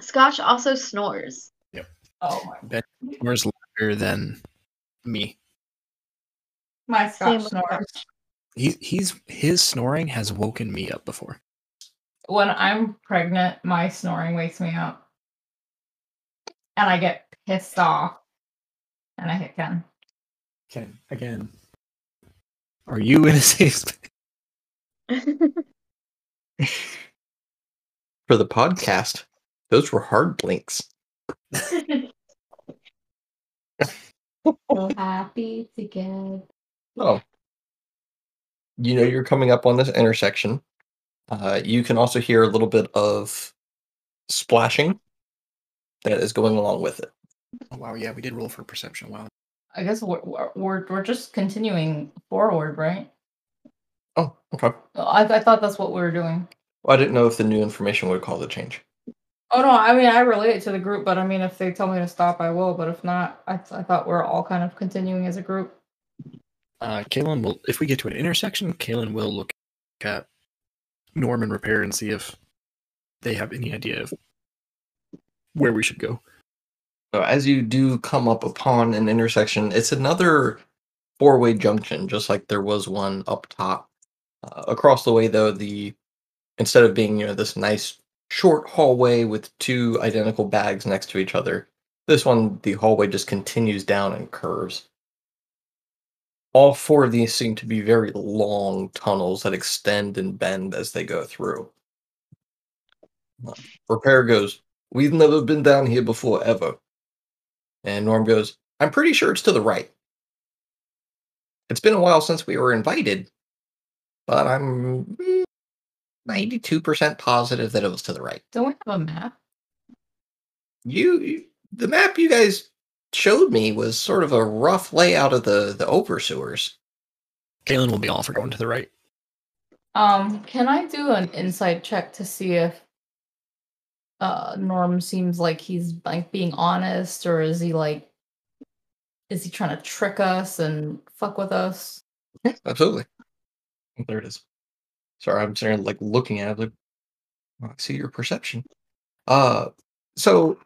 Scotch also snores. Yep. Oh my! snores louder than me. My Same Scotch snores. He, he's his snoring has woken me up before. When I'm pregnant, my snoring wakes me up, and I get pissed off, and I hit Ken. Ken, again, are you in a safe space? <laughs> For the podcast, those were hard blinks. <laughs> So happy together. Oh. You know you're coming up on this intersection. Uh, you can also hear a little bit of splashing that is going along with it. Oh, wow, yeah, we did roll for perception. Wow. I guess we're, we're we're we're just continuing forward, right? Oh, okay. I, I thought that's what we were doing. Well, I didn't know if the new information would cause a change. Oh no, I mean I relate it to the group, but I mean if they tell me to stop, I will. But if not, I I thought we're all kind of continuing as a group. Uh, Kalen will, if we get to an intersection, Kalen will look at Norm and Repair and see if they have any idea of where we should go. So as you do come up upon an intersection, it's another four-way junction, just like there was one up top. Uh, across the way, though, the instead of being you know this nice short hallway with two identical bags next to each other, this one the hallway just continues down and curves. All four of these seem to be very long tunnels that extend and bend as they go through. Repair goes, We've never been down here before, ever. And Norm goes, I'm pretty sure it's to the right. It's been a while since we were invited, but I'm mm, 92% positive that it was to the right. Don't we have a map? You, you- the map you guys showed me was sort of a rough layout of the the oversewers. Kalen will be all for going to the right. Um, can I do an insight check to see if uh Norm seems like he's like being honest or is he like is he trying to trick us and fuck with us? Absolutely. There it is. Sorry, I'm sitting there, like looking at it like "Oh, I see your perception. Uh so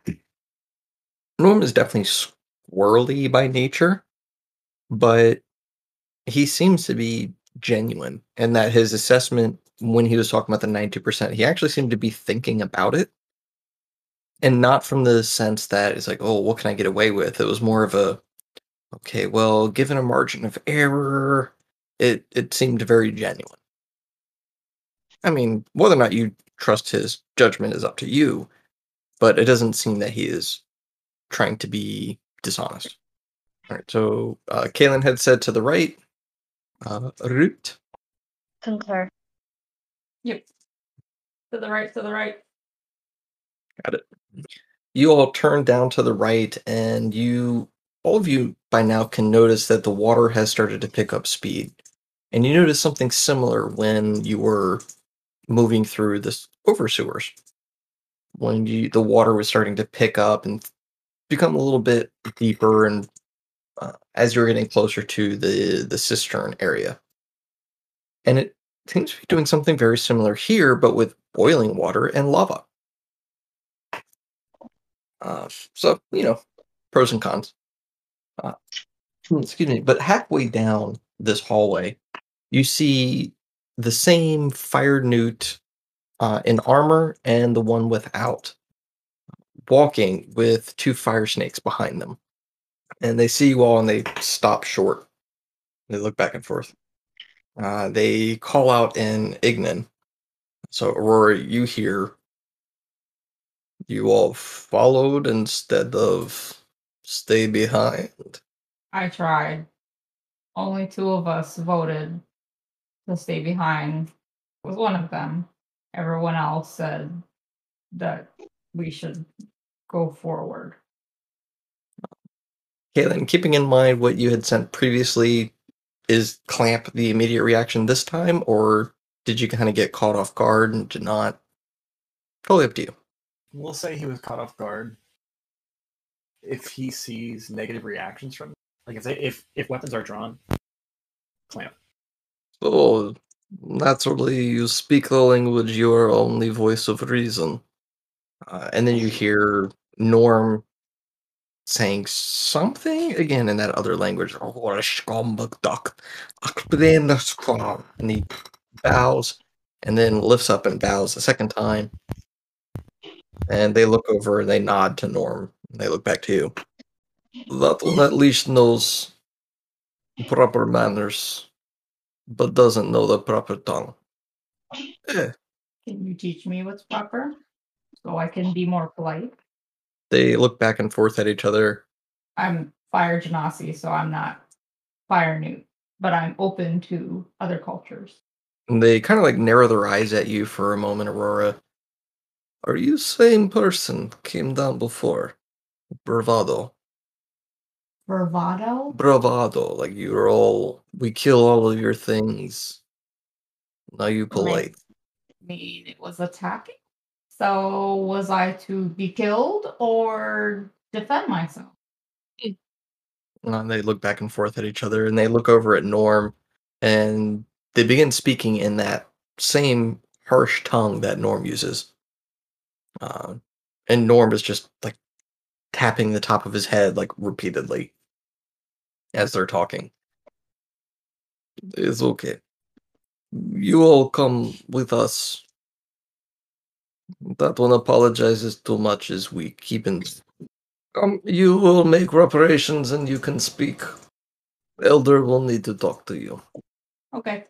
Norm is definitely squirrely by nature, but he seems to be genuine and that his assessment when he was talking about the 92%, he actually seemed to be thinking about it. And not from the sense that it's like, oh, what can I get away with? It was more of a okay, well, given a margin of error, it it seemed very genuine. I mean, whether or not you trust his judgment is up to you, but it doesn't seem that he is trying to be dishonest. All right, so uh, Kalen had said to the right, uh, root. Concur. Yep. To the right, to the right. Got it. You all turn down to the right, and you, all of you by now can notice that the water has started to pick up speed. And you notice something similar when you were moving through this over sewers. When you, the water was starting to pick up and become a little bit deeper, and uh, as you're getting closer to the the cistern area, and it seems to be doing something very similar here, but with boiling water and lava. Uh, so you know, pros and cons. Uh, excuse me, but halfway down this hallway, you see the same fire newt uh, in armor and the one without, walking with two fire snakes behind them, and they see you all and they stop short. They look back and forth. Uh, they call out in Ignan. So Aurora, you hear you all followed instead of stay behind. I tried. Only two of us voted to stay behind. Was one of them. Everyone else said that we should go forward. Kalen, keeping in mind what you had sent previously, is clamp the immediate reaction this time, or did you kind of get caught off guard and did not? Totally up to you. We'll say he was caught off guard. If he sees negative reactions from, like if they, if if weapons are drawn, clamp. So naturally, you speak the language. You are only voice of reason. Uh, and then you hear Norm saying something again in that other language. And he bows and then lifts up and bows a second time. And they look over and they nod to Norm. And they look back to you. That at least knows proper manners, but doesn't know the proper tongue. Eh. Can you teach me what's proper so I can be more polite? They look back and forth at each other. I'm fire genasi, so I'm not fire newt, but I'm open to other cultures. And they kind of like narrow their eyes at you for a moment, Aurora. Are you same person came down before? Bravado. Bravado? Bravado. Like you're all we kill all of your things. Now you polite. I mean, it was attacking. So was I to be killed or defend myself? And they look back and forth at each other and they look over at Norm and they begin speaking in that same harsh tongue that Norm uses. Uh, and Norm is just like tapping the top of his head like repeatedly as they're talking. It's okay. You all come with us. That one apologizes too much as we keep in. Um, you will make reparations and you can speak. Elder will need to talk to you. Okay.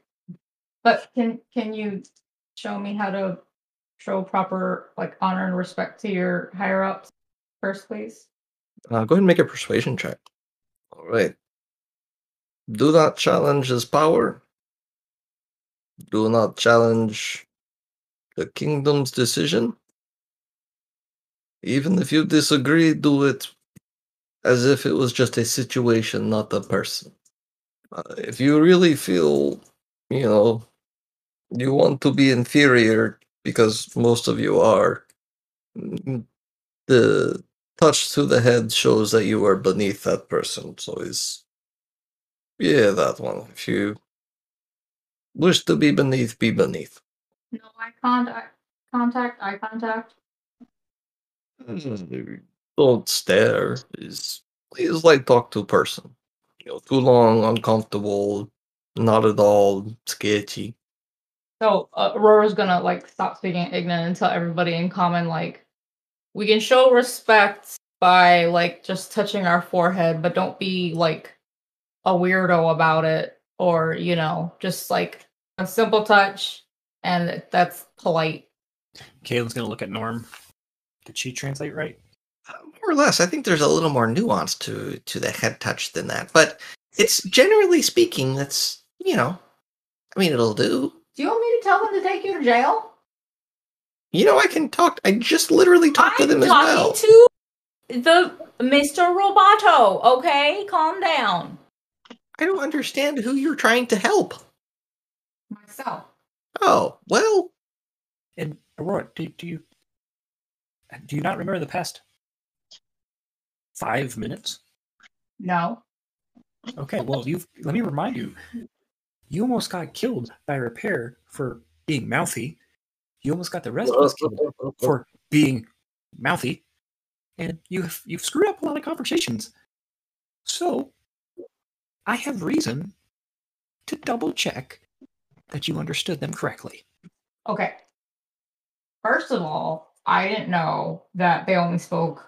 But can can you show me how to show proper like honor and respect to your higher ups first, please? Uh, go ahead and make a persuasion check. All right. Do not challenge his power. Do not challenge the kingdom's decision. Even if you disagree, do it as if it was just a situation, not a person. Uh, if you really feel, you know, you want to be inferior because most of you are, mm, the touch to the head shows that you are beneath that person. So is yeah, that one. If you wish to be beneath, be beneath. No eye contact. Contact. Eye contact. Mm, Don't stare. Is is like talk to a person. You know, too long, uncomfortable, not at all sketchy. So uh, Aurora's gonna like stop speaking Ignan and tell everybody in common like we can show respect by like just touching our forehead, but don't be like a weirdo about it or you know just like a simple touch and that's polite. Caitlin's gonna look at Norm. Did she translate right? Uh, more or less, I think there's a little more nuance to to the head touch than that. But it's generally speaking, that's you know, I mean, it'll do. Do you want me to tell them to take you to jail? You know, I can talk. I just literally talked to I'm them as talking well. to the Mr. Roboto. Okay, calm down. I don't understand who you're trying to help. Myself. Oh, well, And Aurora, do, do you do you not remember the past five minutes? No. Okay, well, you let me remind you. You almost got killed by Repair for being mouthy. You almost got the rest of us killed for being mouthy, and you've you've screwed up a lot of conversations. So, I have reason to double check that you understood them correctly. Okay. First of all, I didn't know that they only spoke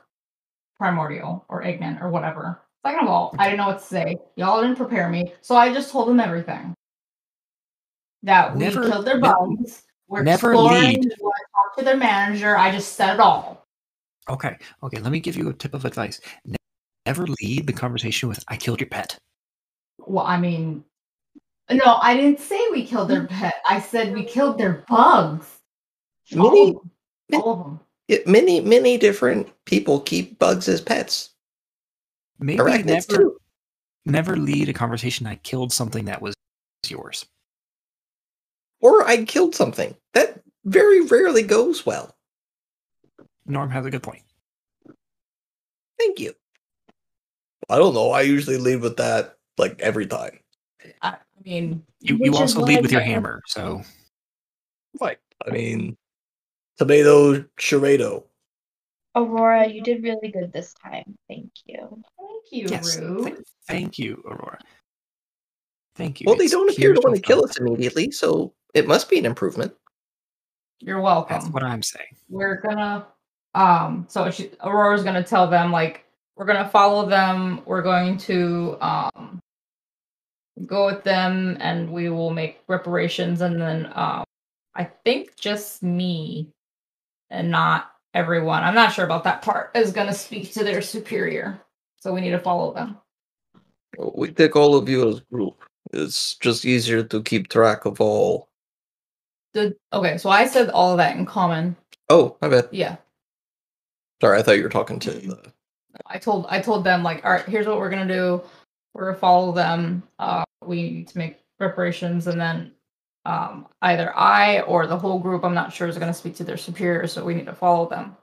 primordial or ignan or whatever. Second of all, I didn't know what to say. Y'all didn't prepare me, so I just told them everything. That we Never- killed their ne- bugs. We're never exploring. lead. We want to talk to their manager. I just said it all. Okay, okay. Let me give you a tip of advice. Never lead the conversation with "I killed your pet." Well, I mean, no, I didn't say we killed their hmm. pet. I said we killed their bugs. All Many- of them. All of them. it, many, many different people keep bugs as pets. Maybe Arachnids never, too. never lead a conversation. I killed something that was yours. Or I killed something. That very rarely goes well. Norm has a good point. Thank you. I don't know. I usually lead with that like every time. I mean, You you also lead with your hammer, so Like, I mean, tomato charado. Aurora, you did really good this time. Thank you. thank you, yes. Rue. th- thank you, Aurora. Thank you. Well, they don't appear to want to kill fun. us immediately, so it must be an improvement. You're welcome. That's what I'm saying. we're gonna um so she aurora's gonna tell them like we're gonna follow them we're going to um go with them and we will make reparations and then um i think just me and not everyone i'm not sure about that part is gonna speak to their superior so we need to follow them We take all of you as group. It's just easier to keep track of all. the okay so i said all of that in common Oh, my bad. yeah Sorry, I thought you were talking to the. I told I told them like, all right, here's what we're gonna do. We're gonna follow them. Uh, we need to make preparations, and then um, either I or the whole group, I'm not sure, is gonna speak to their superior, so we need to follow them.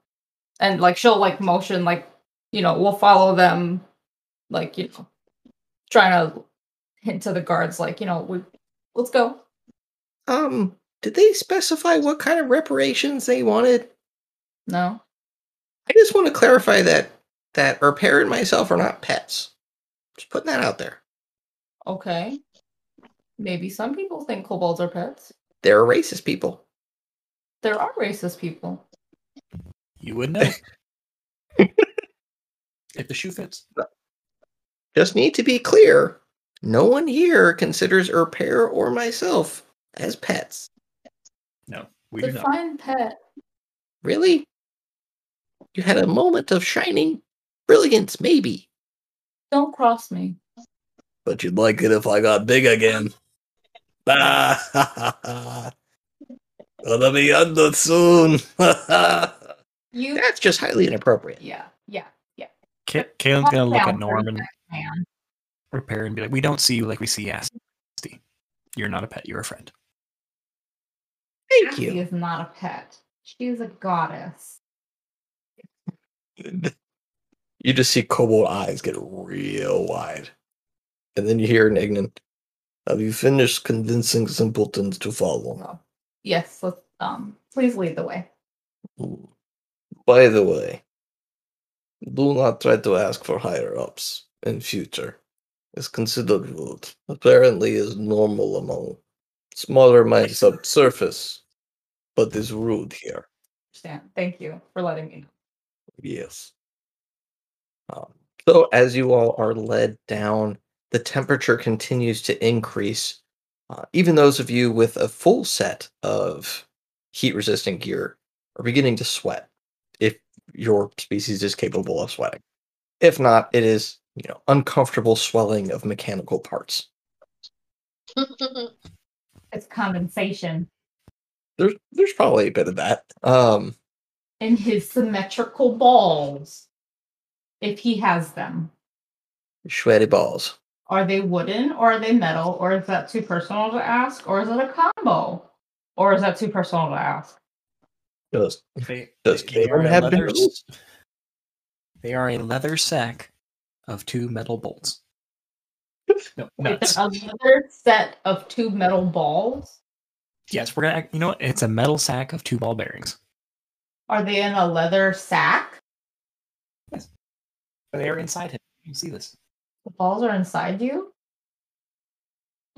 And like she'll like motion like, you know, we'll follow them, like you know, trying to hint to the guards like, you know, we let's go. Um, did they specify what kind of reparations they wanted? No, I just want to clarify that that Repair and myself are not pets. Just putting that out there. okay. Maybe some people think kobolds are pets. They're racist people. There are racist people. You wouldn't know <laughs> if the shoe fits. Just need to be clear. No one here considers Repair or myself as pets. No, we do not. Define pet. Really? You had a moment of shining brilliance, maybe. Don't cross me. But you'd like it if I got big again. Ah, <laughs> Gonna be under soon. <laughs> That's just highly inappropriate. Yeah, yeah. Ka- Kalen's gonna look at Norman, Norm and pretty man. repair and be like, "We don't see you like we see Asti. You're not a pet. You're a friend." Thank Cassie you. She is not a pet. She's a goddess. <laughs> You just see kobold eyes get real wide. And then you hear an Ignan. Have you finished convincing simpletons to follow? Yes, let's um please lead the way. By the way, do not try to ask for higher ups in future. It's considered rude. Apparently is normal among smaller minds <laughs> subsurface, but is rude here. Understand. Thank you for letting me know. Yes. Um, so as you all are led down, the temperature continues to increase. Uh, even those of you with a full set of heat-resistant gear are beginning to sweat. If your species is capable of sweating, if not, it is you know uncomfortable swelling of mechanical parts. <laughs> It's condensation. there's there's probably a bit of that. Um, And his symmetrical balls, if he has them, sweaty balls. are they wooden or are they metal? Or is that too personal to ask? Or is it a combo? Or is that too personal to ask? Does They, Does they, they Caleb are a have leather, nipples? they are a leather sack of two metal bolts. No, It's nuts. another set of two metal balls. Yes, we're gonna. You know what? It's a metal sack of two ball bearings. Are they in a leather sack? They are inside him. You can see this. The balls are inside you?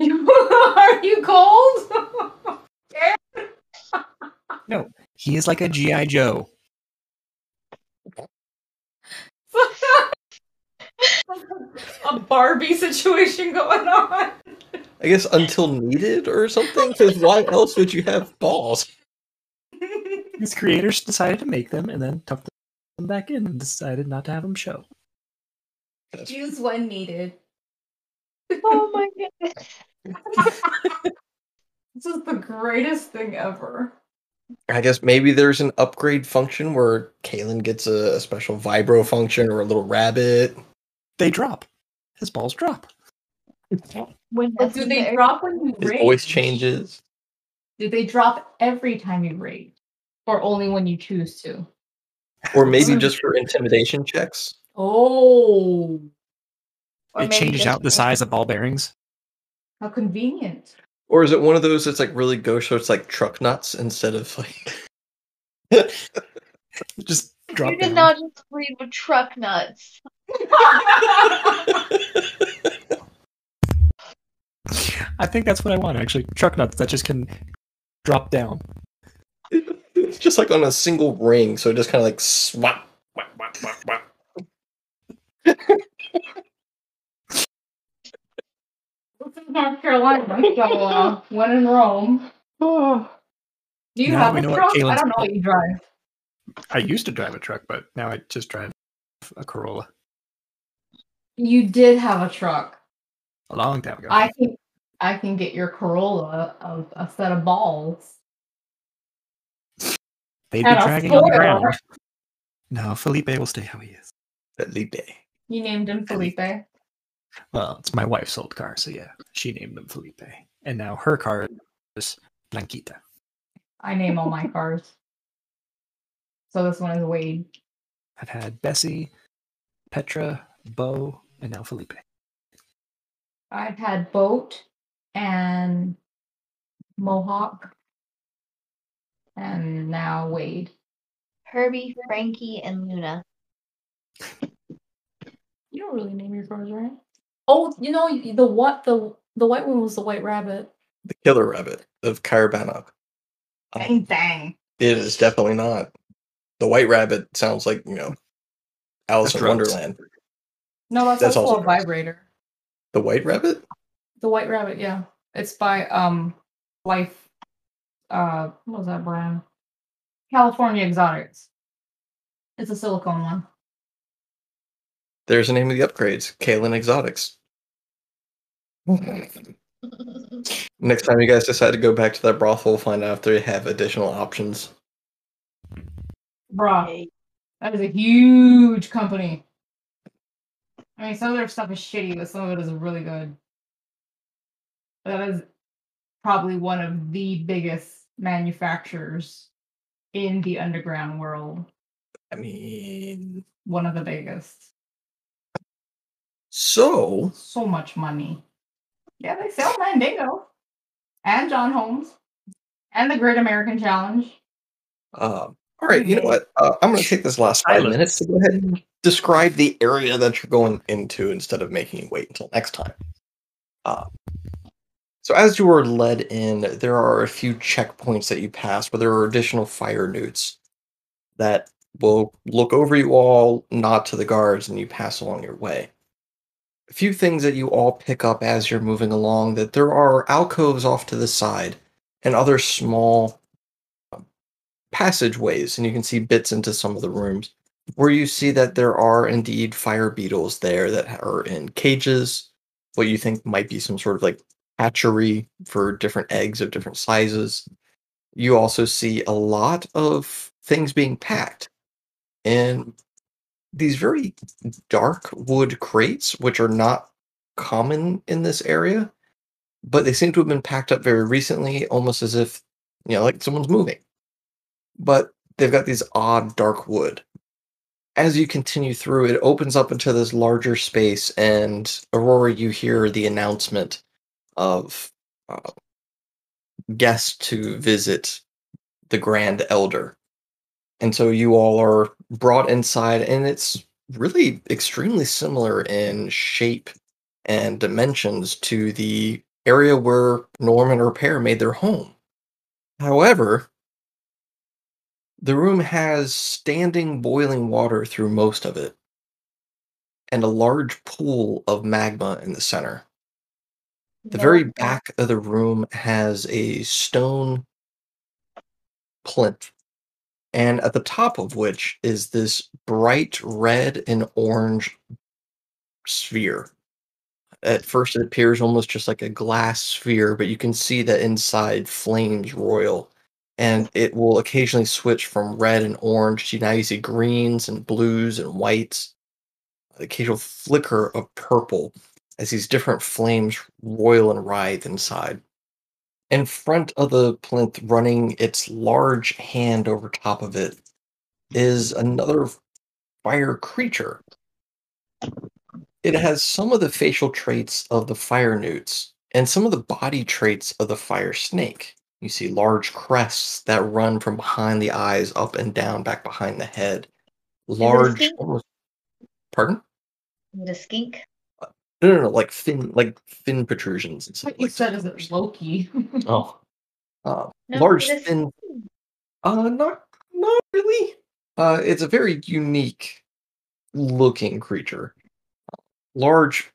<laughs> are you cold? <laughs> No, he is like a GI Joe. <laughs> a Barbie situation going on. I guess until needed or something? Because why else would you have balls? His creators decided to make them and then tucked them back in and decided not to have them show. That's Use when needed. oh my <laughs> goodness. This is the greatest thing ever. I guess maybe there's an upgrade function where Kalen gets a, a special vibro function or a little rabbit. They drop. His balls drop. When But do they necessary. drop when you His rage? voice changes. Do they drop every time you rage? Or only when you choose to? Or maybe mm. just for intimidation checks. Oh. Or it changes out the size of ball bearings. How convenient. Or is it one of those that's like really gauche, so it's like truck nuts instead of like <laughs> Just drop You did down. not just read with truck nuts. <laughs> I think that's what I want actually. Truck nuts that just can drop down. it's <laughs> just like on a single ring, so it just kind of like swap. whap, whap, whap, North Carolina, so uh, when in Rome. Do you Now have a truck? I don't know what you drive. I used to drive a truck, but now I just drive a Corolla. You did have a truck. A long time ago. I can I can get your Corolla of a set of balls. They'd be dragging on the ground. No, Felipe will stay how he is. Felipe. You named him Felipe. Well, it's my wife's old car, so yeah, she named him Felipe, and now her car is Blanquita. I name all my cars. So this one is Wade. I've had Bessie, Petra, Bo, and now Felipe. I've had Boat and Mohawk. And now Wade. Herbie, Frankie, and Luna. You don't really name your cars, right? Oh, you know the what the the white one was the white rabbit. The killer rabbit of Caerbannog. Dang dang. It is definitely not. The white rabbit sounds like, you know, Alice That's in drugs. Wonderland. No, that's, That's also, also a drugs. vibrator. The white rabbit? The white rabbit, yeah. It's by um Life uh what was that brand? California Exotics. It's a silicone one. There's the name of the upgrades. Kalen Exotics. Next time you guys decide to go back to that brothel, find out if they have additional options. Bruh. That is a huge company. I mean, some of their stuff is shitty, but some of it is really good. That is probably one of the biggest manufacturers in the underground world. I mean, One of the biggest. So So much money. Yeah, they sell Mandingo and John Holmes and the Great American Challenge. Um, all right, you know what? Uh, I'm going to take this last five minutes to go ahead and describe the area that you're going into instead of making you wait until next time. Uh, so, as you are led in, there are a few checkpoints that you pass where there are additional fire newts that will look over you all, nod to the guards, and you pass along your way. Few things that you all pick up as you're moving along that there are alcoves off to the side and other small uh, passageways, and you can see bits into some of the rooms where you see that there are indeed fire beetles there that are in cages. What you think might be some sort of like hatchery for different eggs of different sizes. you also see a lot of things being packed in these very dark wood crates, which are not common in this area, but they seem to have been packed up very recently, almost as if, you know, like someone's moving. But they've got these odd dark wood. As you continue through, it opens up into this larger space, and Aurora, you hear the announcement of uh, guests to visit the Grand Elder. And so you all are brought inside, and it's really extremely similar in shape and dimensions to the area where Norm and Repair made their home. However, the room has standing boiling water through most of it, and a large pool of magma in the center. The very back of the room has a stone plinth, and at the top of which is this bright red and orange sphere. At first, it appears almost just like a glass sphere, but you can see that inside flames royal, and it will occasionally switch from red and orange to now you see greens and blues and whites, occasional flicker of purple as these different flames roil and writhe inside. In front of the plinth, running its large hand over top of it, is another fire creature. It has some of the facial traits of the fire newts and some of the body traits of the fire snake. You see large crests that run from behind the eyes up and down back behind the head. Large, almost, pardon? Is it a skink? No, no, no, like fin, like fin protrusions. and stuff What you like said that. is it Loki? <laughs> Oh, uh, No, large it is- thin. Uh, not not really. Uh, it's a very unique looking creature. Large,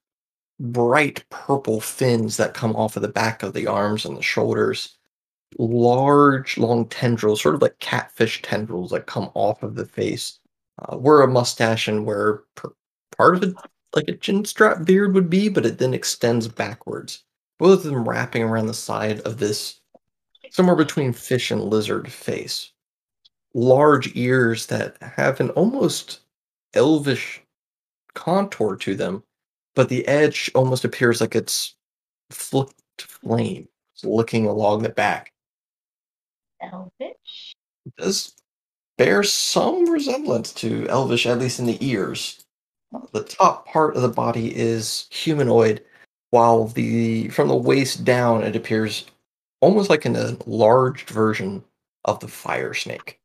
bright purple fins that come off of the back of the arms and the shoulders. Large, long tendrils, sort of like catfish tendrils that come off of the face. Uh, where a mustache and where per- part of it, like a chin strap beard, would be, but it then extends backwards. Both of them wrapping around the side of this somewhere between fish and lizard face. Large ears that have an almost elvish contour to them, but the edge almost appears like it's flicked flame it's looking along the back. Elvish? Does bear some resemblance to elvish, at least in the ears. The top part of the body is humanoid, while the from the waist down it appears almost like an enlarged version of the fire snake.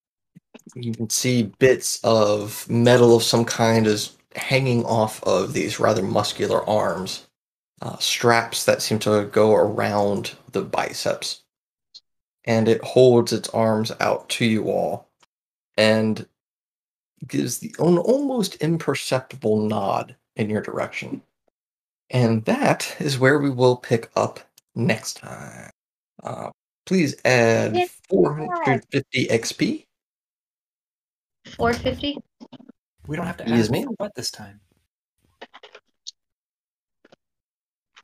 You can see bits of metal of some kind is hanging off of these rather muscular arms, uh, straps that seem to go around the biceps. And it holds its arms out to you all and gives the an almost imperceptible nod in your direction. And that is where we will pick up next time. Uh, please add Yes, 450 XP. 450? We don't have to Yes, ask ma'am. for what this time.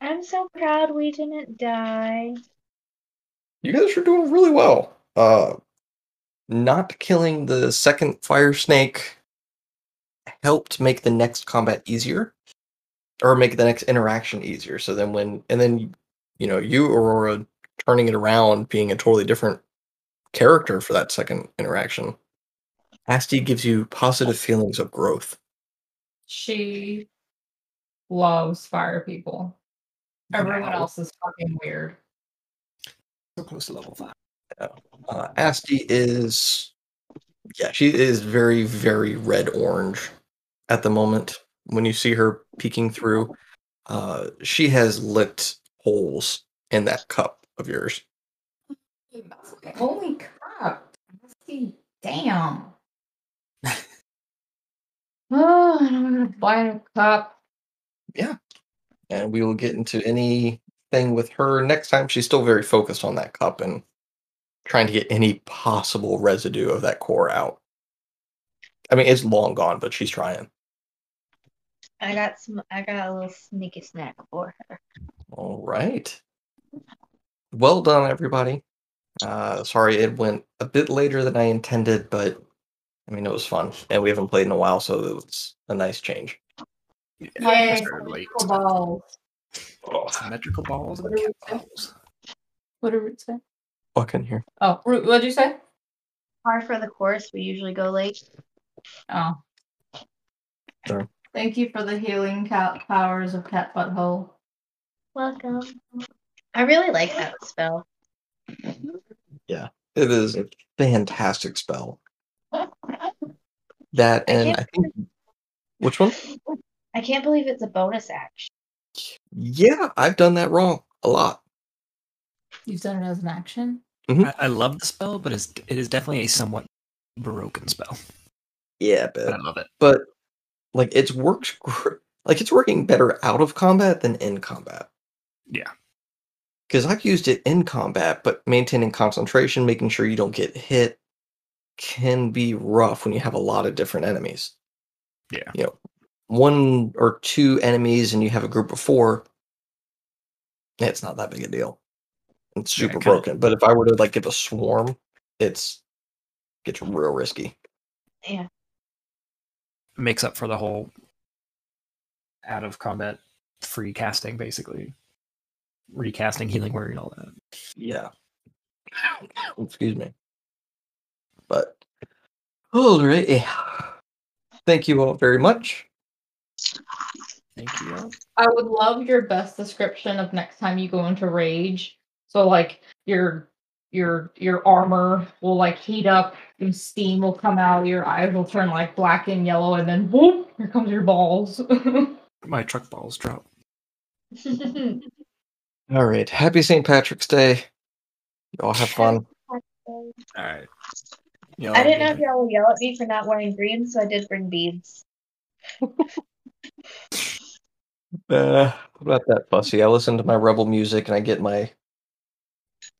I'm so proud we didn't die. You guys are doing really well. Uh, not killing the second fire snake helped make the next combat easier, or make the next interaction easier. So then, when and then you know you Aurora turning it around, being a totally different character for that second interaction. Asti gives you positive feelings of growth. she loves fire people. Everyone Wow. else is fucking weird. So close to level five. Uh, Asti is, yeah, she is very, very red orange at the moment. When you see her peeking through, uh, she has licked holes in that cup of yours. Holy crap. Damn. <laughs> oh, I'm gonna buy a cup. Yeah, and we will get into anything with her next time. She's still very focused on that cup and trying to get any possible residue of that core out. I mean, it's long gone, but she's trying. I got some. I got a little sneaky snack for her. All right. Well done, everybody. Uh, sorry, it went a bit later than I intended, but I mean, it was fun. And we haven't played in a while, so it was a nice change. Yeah, Yay, I started late. symmetrical balls. Symmetrical balls What do cat we say? balls. What did Root say? Fucking here. Oh, what'd you say? Par for the course. We usually go late. Oh. Sure. Thank you for the healing cat powers of Cat Butthole. Welcome. I really like that spell. Yeah, it is a fantastic spell. That and can't I think which one? I can't believe it's a bonus action. Yeah, I've done that wrong a lot. You've done it as an action? Mm-hmm. I, I love the spell, but it's, it is definitely a somewhat broken spell. Yeah, But I love it. but like it's works gr- like it's working better out of combat than in combat. Yeah. Because I've used it in combat, but maintaining concentration, making sure you don't get hit, can be rough when you have a lot of different enemies. Yeah. You know, one or two enemies and you have a group of four, it's not that big a deal. It's Yeah, super kinda- broken. But if I were to like give a swarm, it's gets real risky. Yeah. makes up for the whole out of combat free casting, basically. Recasting, healing word, and all that. Yeah. Excuse me. But all right. Thank you all very much. Thank you. all. I would love your best description of next time you go into rage. So like your your your armor will like heat up and steam will come out, your eyes will turn like black and yellow, and then whoop, here comes your balls. <laughs> My truck balls drop. <laughs> All right. Happy St. Patrick's Day. You all have fun. All right. You I didn't know if y'all would yell at me for not wearing green, so I did bring beads. <laughs> Uh, what about that, Fussy? I listen to my rebel music and I get my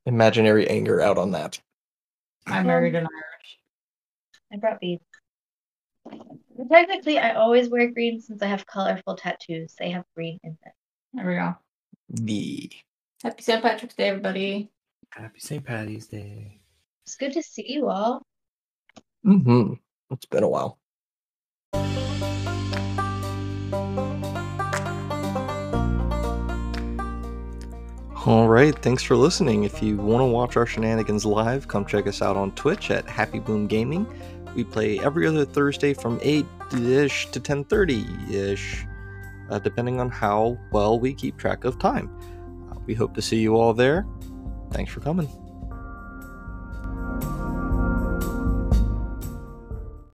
imaginary anger out on that. I married an Irish. I brought beads. Technically, I always wear green since I have colorful tattoos. They have green in them. There we go. The Happy St. Patrick's Day, everybody. Happy St. Patty's Day. It's good to see you all. mm-hmm. It's been a while. All right, thanks for listening. If you want to watch our shenanigans live, come check us out on Twitch at Happy Boom Gaming. We play every other Thursday from 8-ish to 10:30-ish, uh, depending on how well we keep track of time. Uh, we hope to see you all there. Thanks for coming.